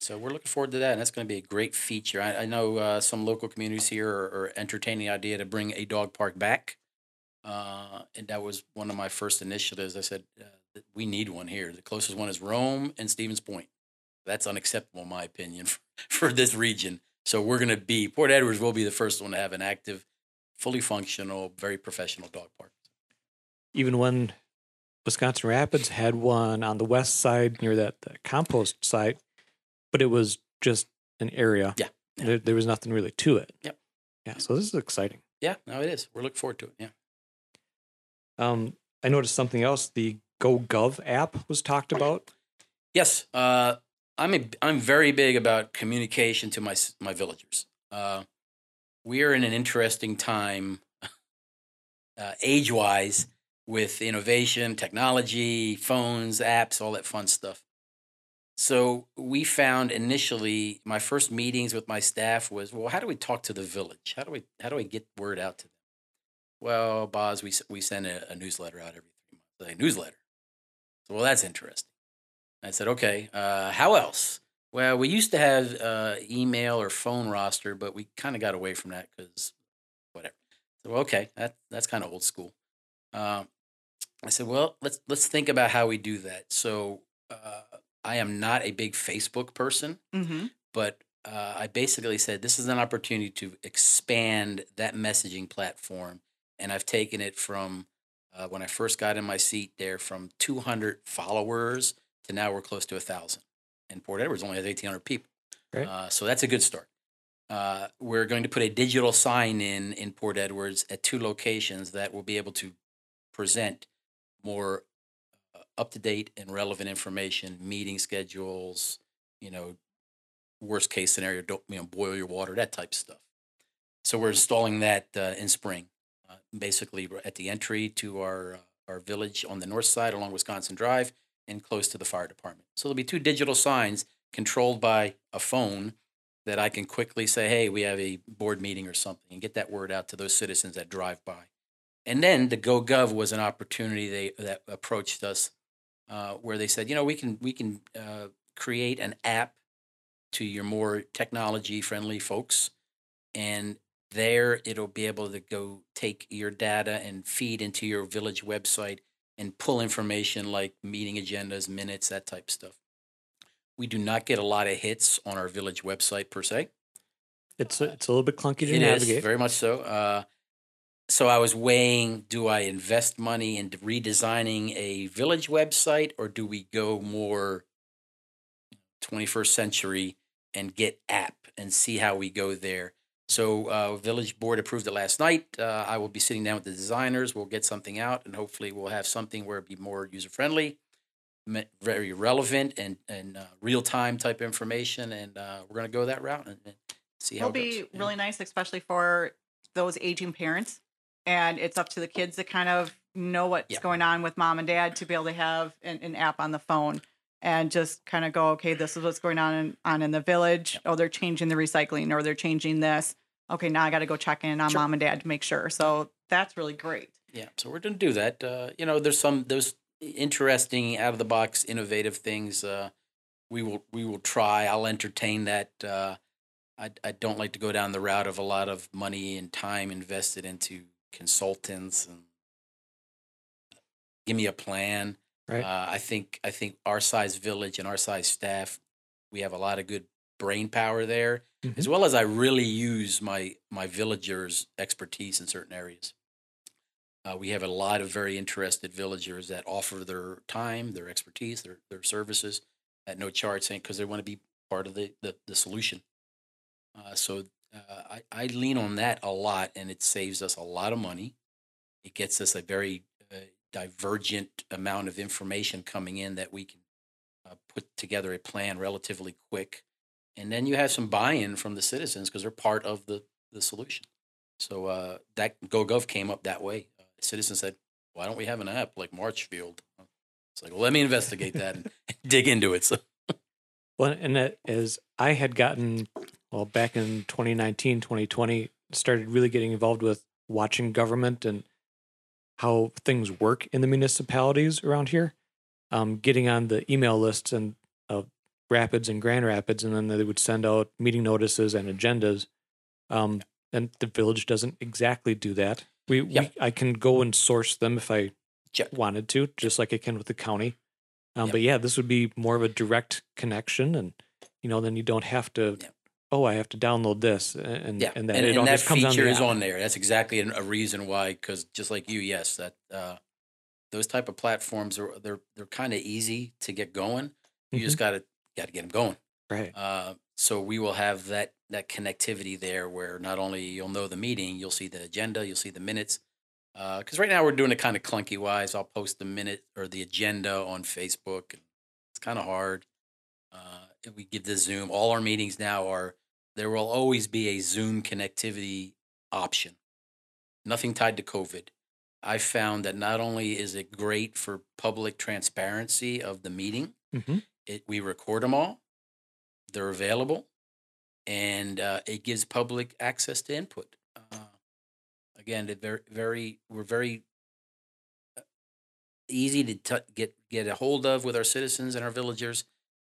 Speaker 3: So we're looking forward to that, and that's going to be a great feature. I, I know uh, some local communities here are, are entertaining the idea to bring a dog park back, uh, and that was one of my first initiatives. I said uh, we need one here. The closest one is Rome and Stevens Point. That's unacceptable, in my opinion, for, for this region. So we're going to be Port Edwards will be the first one to have an active, fully functional, very professional dog park.
Speaker 1: Even when Wisconsin Rapids had one on the west side near that compost site, but it was just an area.
Speaker 3: Yeah, yeah.
Speaker 1: There, there was nothing really to it.
Speaker 3: Yep.
Speaker 1: Yeah. So this is exciting.
Speaker 3: Yeah, no, it is. We're looking forward to it. Yeah.
Speaker 1: Um, I noticed something else. The GoGov app was talked about.
Speaker 3: Yes, uh, I'm a, I'm very big about communication to my my villagers. Uh, we are in an interesting time, uh, age wise, with innovation, technology, phones, apps, all that fun stuff. So we found initially my first meetings with my staff was, well, how do we talk to the village? How do we how do we get word out to them? Well, Boz, we we send a, a newsletter out every three months. A newsletter. So, well, that's interesting. I said, okay, uh, how else? Well, we used to have uh, email or phone roster, but we kind of got away from that because whatever. So, okay, that that's kind of old school. Um, I said, well, let's let's think about how we do that. So, uh, I am not a big Facebook person,
Speaker 2: Mm-hmm.
Speaker 3: but uh, I basically said this is an opportunity to expand that messaging platform, and I've taken it from uh, when I first got in my seat there from 200 followers to now we're close to a thousand. And Port Edwards only has 1,800 people, uh, so that's a good start. Uh, we're going to put a digital sign in in Port Edwards at two locations that will be able to present more uh, up to date and relevant information, meeting schedules, you know, worst case scenario, don't you know, boil your water, that type of stuff. So we're installing that uh, in spring, basically at the entry to our uh, our village on the north side along Wisconsin Drive and close to the fire department. So there'll be two digital signs controlled by a phone that I can quickly say, "Hey, we have a board meeting or something," and get that word out to those citizens that drive by. And then the GoGov was an opportunity they that approached us, uh, where they said, "You know, we can we can uh, create an app to your more technology friendly folks, and there it'll be able to go take your data and feed into your village website and pull information like meeting agendas, minutes, that type of stuff. We do not get a lot of hits on our village website per se.
Speaker 1: It's a, it's a little bit clunky to
Speaker 3: It is
Speaker 1: navigate.
Speaker 3: very much so. Uh, so I was weighing: do I invest money in redesigning a village website, or do we go more 21st century and get app and see how we go there? So uh, village board approved it last night. Uh, I will be sitting down with the designers. We'll get something out, and hopefully we'll have something where it be more user friendly, very relevant, and and uh, real time type information. And uh, we're going to go that route and, and see how
Speaker 2: It'll
Speaker 3: it
Speaker 2: be
Speaker 3: goes.
Speaker 2: Really nice, especially for those aging parents. And it's up to the kids to kind of know what's
Speaker 3: Yeah.
Speaker 2: going on with mom and dad to be able to have an, an app on the phone and just kind of go, okay, this is what's going on in, on in the village. Oh, they're changing the recycling or they're changing this. Okay, now I got to go check in on
Speaker 3: Sure.
Speaker 2: mom and dad to make sure. So that's really great.
Speaker 3: Yeah, so we're going to do that. Uh, you know, there's some those interesting, out of the box, innovative things. Uh, we will we will try. I'll entertain that. Uh, I I don't like to go down the route of a lot of money and time invested into consultants and give me a plan.
Speaker 1: Right.
Speaker 3: Uh, I think I think our size village and our size staff, we have a lot of good brain power there,
Speaker 1: Mhm.
Speaker 3: as well as I really use my my villagers' expertise in certain areas. Uh, we have a lot of very interested villagers that offer their time, their expertise, their their services at no charge, saying because they want to be part of the the, the solution. Uh, so uh, I, I lean on that a lot, and it saves us a lot of money. It gets us a very uh, divergent amount of information coming in that we can uh, put together a plan relatively quick, and then you have some buy-in from the citizens because they're part of the the solution. So uh, that GoGov came up that way. Uh, citizens said, "Why don't we have an app like Marshfield?" It's like, well, let me investigate that and dig into it. So
Speaker 1: Well, and that as I had gotten, well, back in 2019, 2020, started really getting involved with watching government and how things work in the municipalities around here. Um, getting on the email lists and Rapids and Grand Rapids, and then they would send out meeting notices and agendas. Um, and the village doesn't exactly do that. We,
Speaker 3: Yep.
Speaker 1: we I can go and source them if I
Speaker 3: Check.
Speaker 1: wanted to, just like I can with the county. Um,
Speaker 3: Yep.
Speaker 1: But yeah, this would be more of a direct connection, and you know, then you don't have to.
Speaker 3: Yep.
Speaker 1: Oh, I have to download this, and
Speaker 3: yeah,
Speaker 1: and then
Speaker 3: and,
Speaker 1: it
Speaker 3: and
Speaker 1: all
Speaker 3: that
Speaker 1: just comes
Speaker 3: feature
Speaker 1: the
Speaker 3: is on there. That's exactly a reason why. Because just like you, yes, that uh, those type of platforms are they're they're kind of easy to get going. You just got to got to get them going.
Speaker 1: right.
Speaker 3: Uh, so we will have that that connectivity there, where not only you'll know the meeting, you'll see the agenda, you'll see the minutes. Because right now we're doing it kind of clunky wise. I'll post the minute or the agenda on Facebook. It's kind of hard. Uh, if we give the Zoom, all our meetings now are there will always be a Zoom connectivity option. Nothing tied to COVID. I found that not only is it great for public transparency of the meeting,
Speaker 1: hmm
Speaker 3: it, we record them all. They're available, and uh, it gives public access to input. Uh, again, very, very, we're very uh, easy to t- get get a hold of with our citizens and our villagers,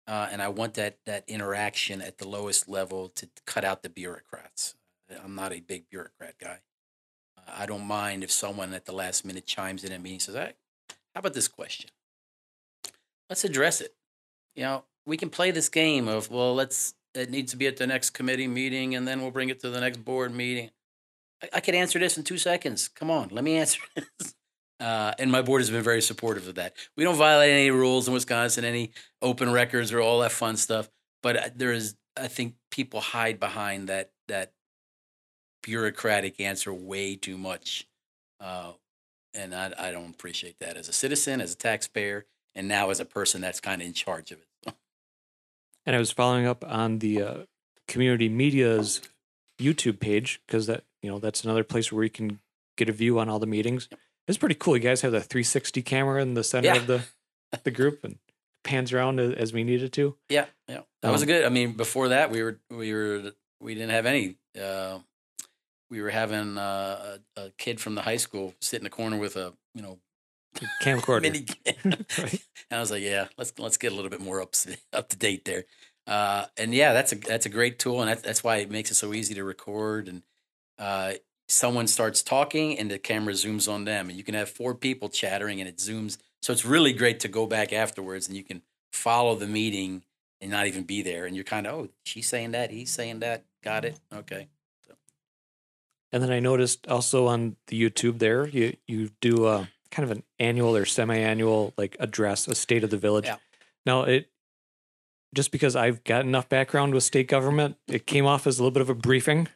Speaker 3: uh, and I want that that interaction at the lowest level to cut out the bureaucrats. I'm not a big bureaucrat guy. Uh, I don't mind if someone at the last minute chimes in and says, "Hey, how about this question? Let's address it." You know, we can play this game of, well, let's, it needs to be at the next committee meeting and then we'll bring it to the next board meeting. I, I could answer this in two seconds. Come on, let me answer this. Uh, and my board has been very supportive of that. We don't violate any rules in Wisconsin, any open records or all that fun stuff. But uh, there is, I think, people hide behind that that bureaucratic answer way too much, uh, and I, I don't appreciate that as a citizen, as a taxpayer, and now as a person that's kind of in charge of it.
Speaker 1: And I was following up on the uh, community media's YouTube page because that you know that's another place where you can get a view on all the meetings. It's pretty cool. You guys have the 360 camera in the center
Speaker 3: Yeah.
Speaker 1: of the the group and pans around as we needed to.
Speaker 3: Yeah, yeah, that was
Speaker 1: Um,
Speaker 3: good. I mean, before that, we were we were we didn't have any. Uh, we were having uh, a, a kid from the high school sit in the corner with a you know
Speaker 1: Camcorder.
Speaker 3: mini camera.
Speaker 1: Right.
Speaker 3: And I was like, yeah, let's let's get a little bit more up to, up to date there. Uh, and yeah, that's a that's a great tool, and that's that's why it makes it so easy to record. And uh, someone starts talking, and the camera zooms on them, and you can have four people chattering, and it zooms. So it's really great to go back afterwards, and you can follow the meeting and not even be there, and you're kind of, oh, she's saying that, he's saying that, got it. Okay.
Speaker 1: And then I noticed also on the YouTube there, you you do a kind of an annual or semi-annual like address, a state of the village.
Speaker 3: Yeah.
Speaker 1: Now it just because I've got enough background with state government, it came off as a little bit of a briefing.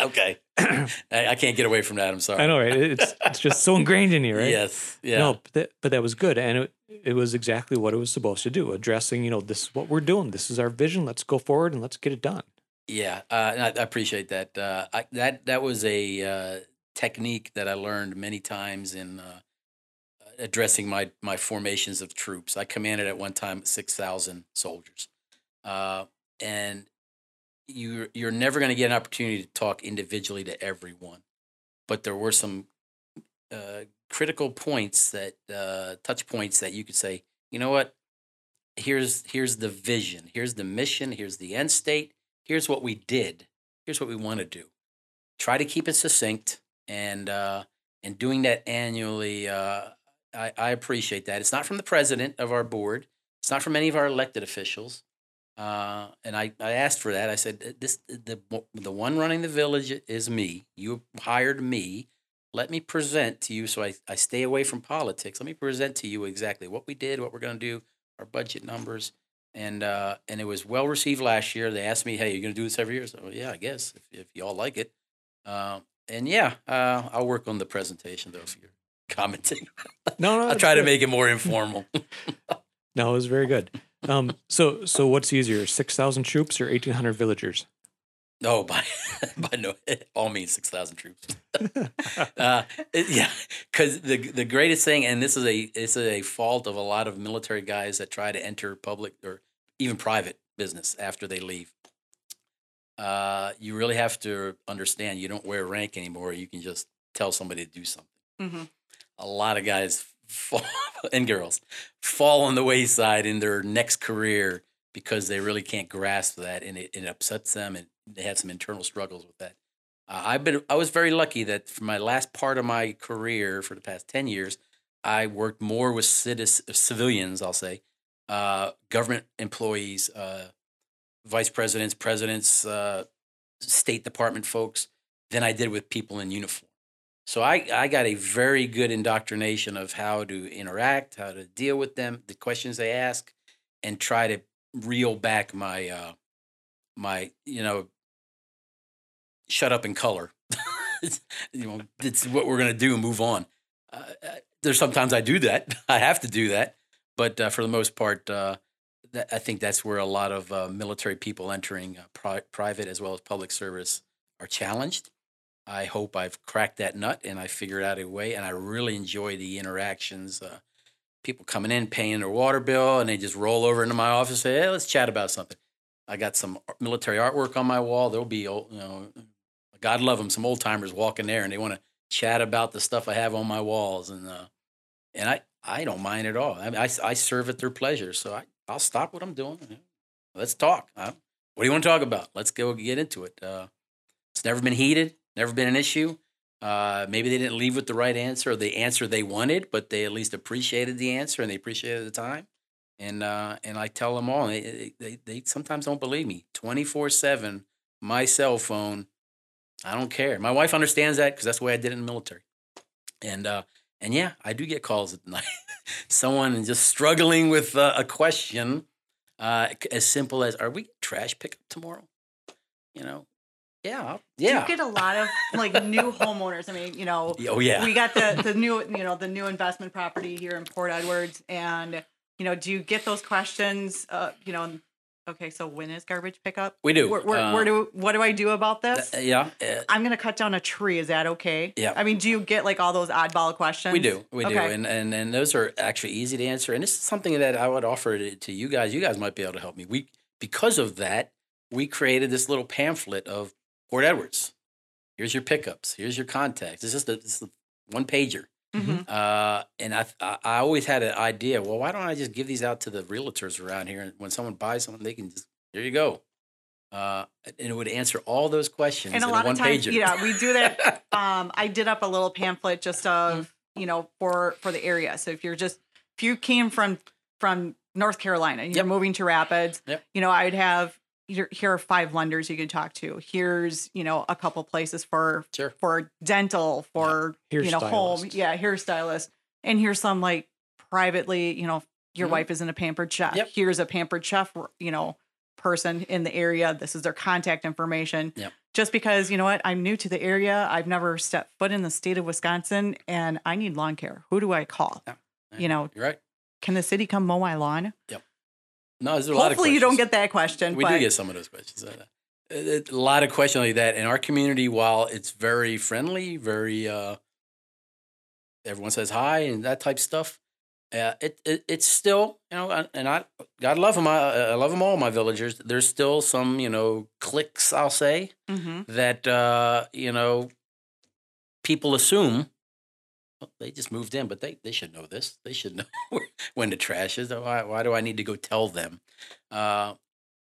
Speaker 3: Okay. I, I can't get away from that. I'm sorry.
Speaker 1: I know, right? It's it's just so ingrained in you, right?
Speaker 3: Yes. Yeah.
Speaker 1: No, but that, but that was good, and it it was exactly what it was supposed to do, addressing you know this is what we're doing, this is our vision, let's go forward and let's get it done.
Speaker 3: Yeah, uh, and I, I appreciate that. Uh, I, that that was a uh, technique that I learned many times in uh, addressing my my formations of troops. I commanded at one time six thousand soldiers, uh, and you you're never going to get an opportunity to talk individually to everyone, but there were some uh, critical points that uh, touch points that you could say, you know what, here's here's the vision, here's the mission, here's the end state here's what we did. Here's what we want to do. Try to keep it succinct and uh, and doing that annually. Uh, I, I appreciate that. It's not from the president of our board. It's not from any of our elected officials. Uh, and I, I asked for that. I said, "This the the one running the village is me. You hired me. Let me present to you, so I, I stay away from politics. Let me present to you exactly what we did, what we're going to do, our budget numbers, and uh, and it was well received last year. They asked me, "Hey, you're going to do this every year?" So yeah, I guess if, if you all like it. Uh, and yeah, uh, I'll work on the presentation though. If you're commenting,
Speaker 1: No, no,
Speaker 3: I'll try to
Speaker 1: good.
Speaker 3: make it more informal.
Speaker 1: No, it was very good. Um, so so what's easier, six thousand troops or eighteen hundred villagers?
Speaker 3: no, by by no all means, six thousand troops. uh, it- yeah, because the the greatest thing, and this is a it's a fault of a lot of military guys that try to enter public or even private business after they leave. Uh, you really have to understand you don't wear rank anymore. You can just tell somebody to do something.
Speaker 2: hmm
Speaker 3: A lot of guys fall, and girls fall on the wayside in their next career because they really can't grasp that, and it, it upsets them, and they have some internal struggles with that. Uh, I've been I was very lucky that for my last part of my career for the past ten years, I worked more with citizens, civilians. I'll say, uh, government employees, uh, vice presidents, presidents, uh, State Department folks than I did with people in uniform. So I, I got a very good indoctrination of how to interact, how to deal with them, the questions they ask, and try to reel back my uh, my you know shut up and color. you know, it's what we're gonna do. And move on. Uh, uh, there's sometimes I do that. I have to do that, but uh, for the most part, uh, that, I think that's where a lot of uh, military people entering uh, pri- private as well as public service are challenged. I hope I've cracked that nut and I figured out a way, and I really enjoy the interactions. Uh, people coming in, paying their water bill, and they just roll over into my office and say, "Hey, let's chat about something." I got some military artwork on my wall. There'll be, you know, God love them, some old timers walking there, and they want to chat about the stuff I have on my walls, and uh, and I I don't mind at all. I, mean, I I serve at their pleasure, so I I'll stop what I'm doing. Let's talk. Uh, what do you want to talk about? Let's go get into it. Uh, it's never been heated, never been an issue. Uh, maybe they didn't leave with the right answer or the answer they wanted, but they at least appreciated the answer and they appreciated the time. And uh, and I tell them all, they, they, they sometimes don't believe me. 24 7, my cell phone, I don't care. My wife understands that because that's the way I did it in the military. And uh, and yeah, I do get calls at night. Someone just struggling with uh, a question uh, as simple as, "Are we trash pickup tomorrow?" You know, yeah, yeah.
Speaker 2: Do you get a lot of like new homeowners? I mean, you know,
Speaker 3: oh yeah.
Speaker 2: we got the the new you know the new investment property here in Port Edwards, and you know, do you get those questions? Uh, you know, okay, so when is garbage pickup?
Speaker 3: We do.
Speaker 2: Where, where,
Speaker 3: Uh,
Speaker 2: where do what do I do about this?
Speaker 3: Uh, yeah, uh,
Speaker 2: I'm gonna cut down a tree. Is that okay?
Speaker 3: Yeah.
Speaker 2: I mean, do you get like all those oddball questions?
Speaker 3: we do, we do, and, and and those are actually easy to answer. And this is something that I would offer to, to you guys. You guys might be able to help me. We because of that, we created this little pamphlet of Port Edwards. Here's your pickups. Here's your contacts. It's just a, it's a one pager.
Speaker 2: Mhm.
Speaker 3: Uh, and I, I always had an idea. Well, why don't I just give these out to the realtors around here? And when someone buys something, they can just here you go. Uh, and it would answer all those questions
Speaker 2: And a
Speaker 3: in
Speaker 2: lot
Speaker 3: one
Speaker 2: of times,
Speaker 3: pager.
Speaker 2: yeah, we do that. um, I did up a little pamphlet just of you know for for the area. So if you're just if you came from from North Carolina and you're moving to Rapids,
Speaker 3: Yep.
Speaker 2: you know I'd have here, here are five lenders you can talk to. Here's you know a couple places for
Speaker 3: Sure.
Speaker 2: for dental, for you know home,
Speaker 1: Hairstylist.
Speaker 2: yeah, hairstylist, and here's some like privately, you know, your
Speaker 3: Mhm.
Speaker 2: wife is in a pampered chef.
Speaker 3: Yep.
Speaker 2: Here's a pampered chef, you know, person in the area. This is their contact information.
Speaker 3: Yep.
Speaker 2: Just because you know what, I'm new to the area. I've never stepped foot in the state of Wisconsin, and I need lawn care. Who do I call?
Speaker 3: Yeah.
Speaker 2: You know,
Speaker 3: You're right.
Speaker 2: can the city come mow my lawn?
Speaker 3: No, there's a lot of
Speaker 2: Hopefully, you don't get that question.
Speaker 3: We
Speaker 2: but
Speaker 3: do get some of those questions. A a lot of questions like that. In our community, while it's very friendly, very uh, everyone says hi and that type stuff, uh, it, it it's still you know, and- I God love them. I, I love them all. My villagers. There's still some you know cliques. I'll say
Speaker 2: Mhm.
Speaker 3: that uh, you know people assume they just moved in, but they, they should know this. They should know when the trash is. Why, why do I need to go tell them? Uh,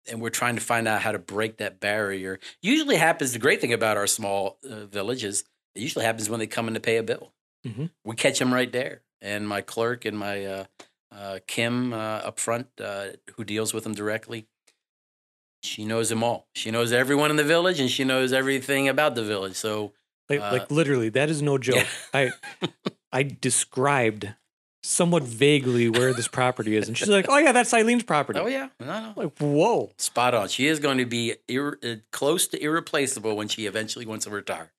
Speaker 3: and we're trying to find out how to break that barrier. Usually happens. The great thing about our small uh, villages, it usually happens when they come in to pay a bill.
Speaker 1: Mhm.
Speaker 3: We catch them right there, and my clerk and my uh, uh, Kim uh, up front, uh, who deals with them directly, she knows them all. She knows everyone in the village, and she knows everything about the village. So
Speaker 1: Like,
Speaker 3: Uh,
Speaker 1: like literally, that is no joke. I I described somewhat vaguely where this property is, and she's like, "Oh yeah, that's Eileen's property."
Speaker 3: Oh yeah, no, no,
Speaker 1: Like, whoa.
Speaker 3: spot on. She is going to be ir- uh, close to irreplaceable when she eventually wants to retire,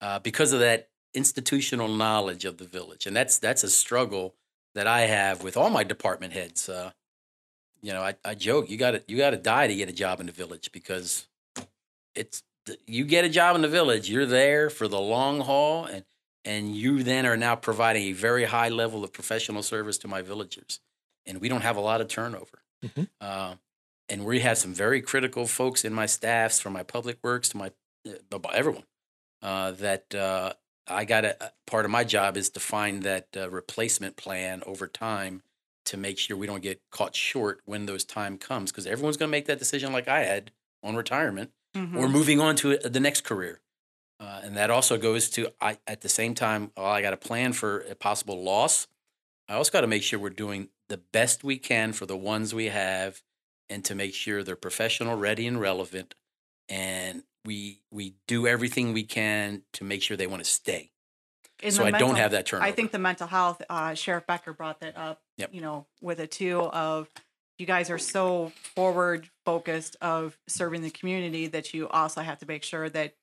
Speaker 3: uh, because of that institutional knowledge of the village, and that's that's a struggle that I have with all my department heads. Uh, you know, I, I joke you got to you got to die to get a job in the village because it's you get a job in the village, you're there for the long haul, and and you then are now providing a very high level of professional service to my villagers, and we don't have a lot of turnover.
Speaker 1: Mhm.
Speaker 3: Uh, and we have some very critical folks in my staffs, from my public works to my uh, everyone, uh, that uh, I got a part of my job is to find that uh, replacement plan over time to make sure we don't get caught short when those time comes because everyone's going to make that decision like I had on retirement
Speaker 2: Mhm.
Speaker 3: or moving on to the next career. Uh, and that also goes to I at the same time. Oh, I got a plan for a possible loss. I also got to make sure we're doing the best we can for the ones we have, and to make sure they're professional, ready, and relevant. And we we do everything we can to make sure they want to stay.
Speaker 2: In
Speaker 3: so I don't have that turnover.
Speaker 2: I think the mental health, uh, Sheriff Becker brought that up,
Speaker 3: Yep.
Speaker 2: you know, with it too of you guys are so forward focused of serving the community that you also have to make sure that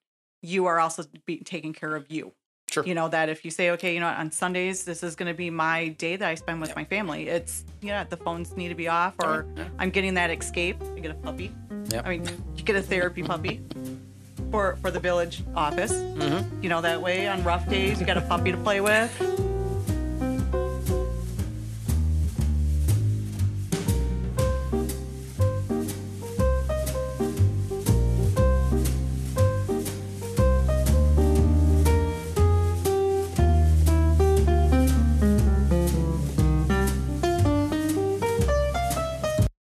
Speaker 2: you are also be taking care of you.
Speaker 3: Sure.
Speaker 2: You know, that if you say, okay, you know, on Sundays, this is going to be my day that I spend with
Speaker 3: Yep.
Speaker 2: my family. It's, yeah, the phones need to be off or
Speaker 3: Yeah.
Speaker 2: I'm getting that escape. I get a puppy.
Speaker 3: Yep.
Speaker 2: I mean, you get a therapy puppy for, for the village office.
Speaker 3: Mhm.
Speaker 2: You know, that way on rough days, you got a puppy to play with.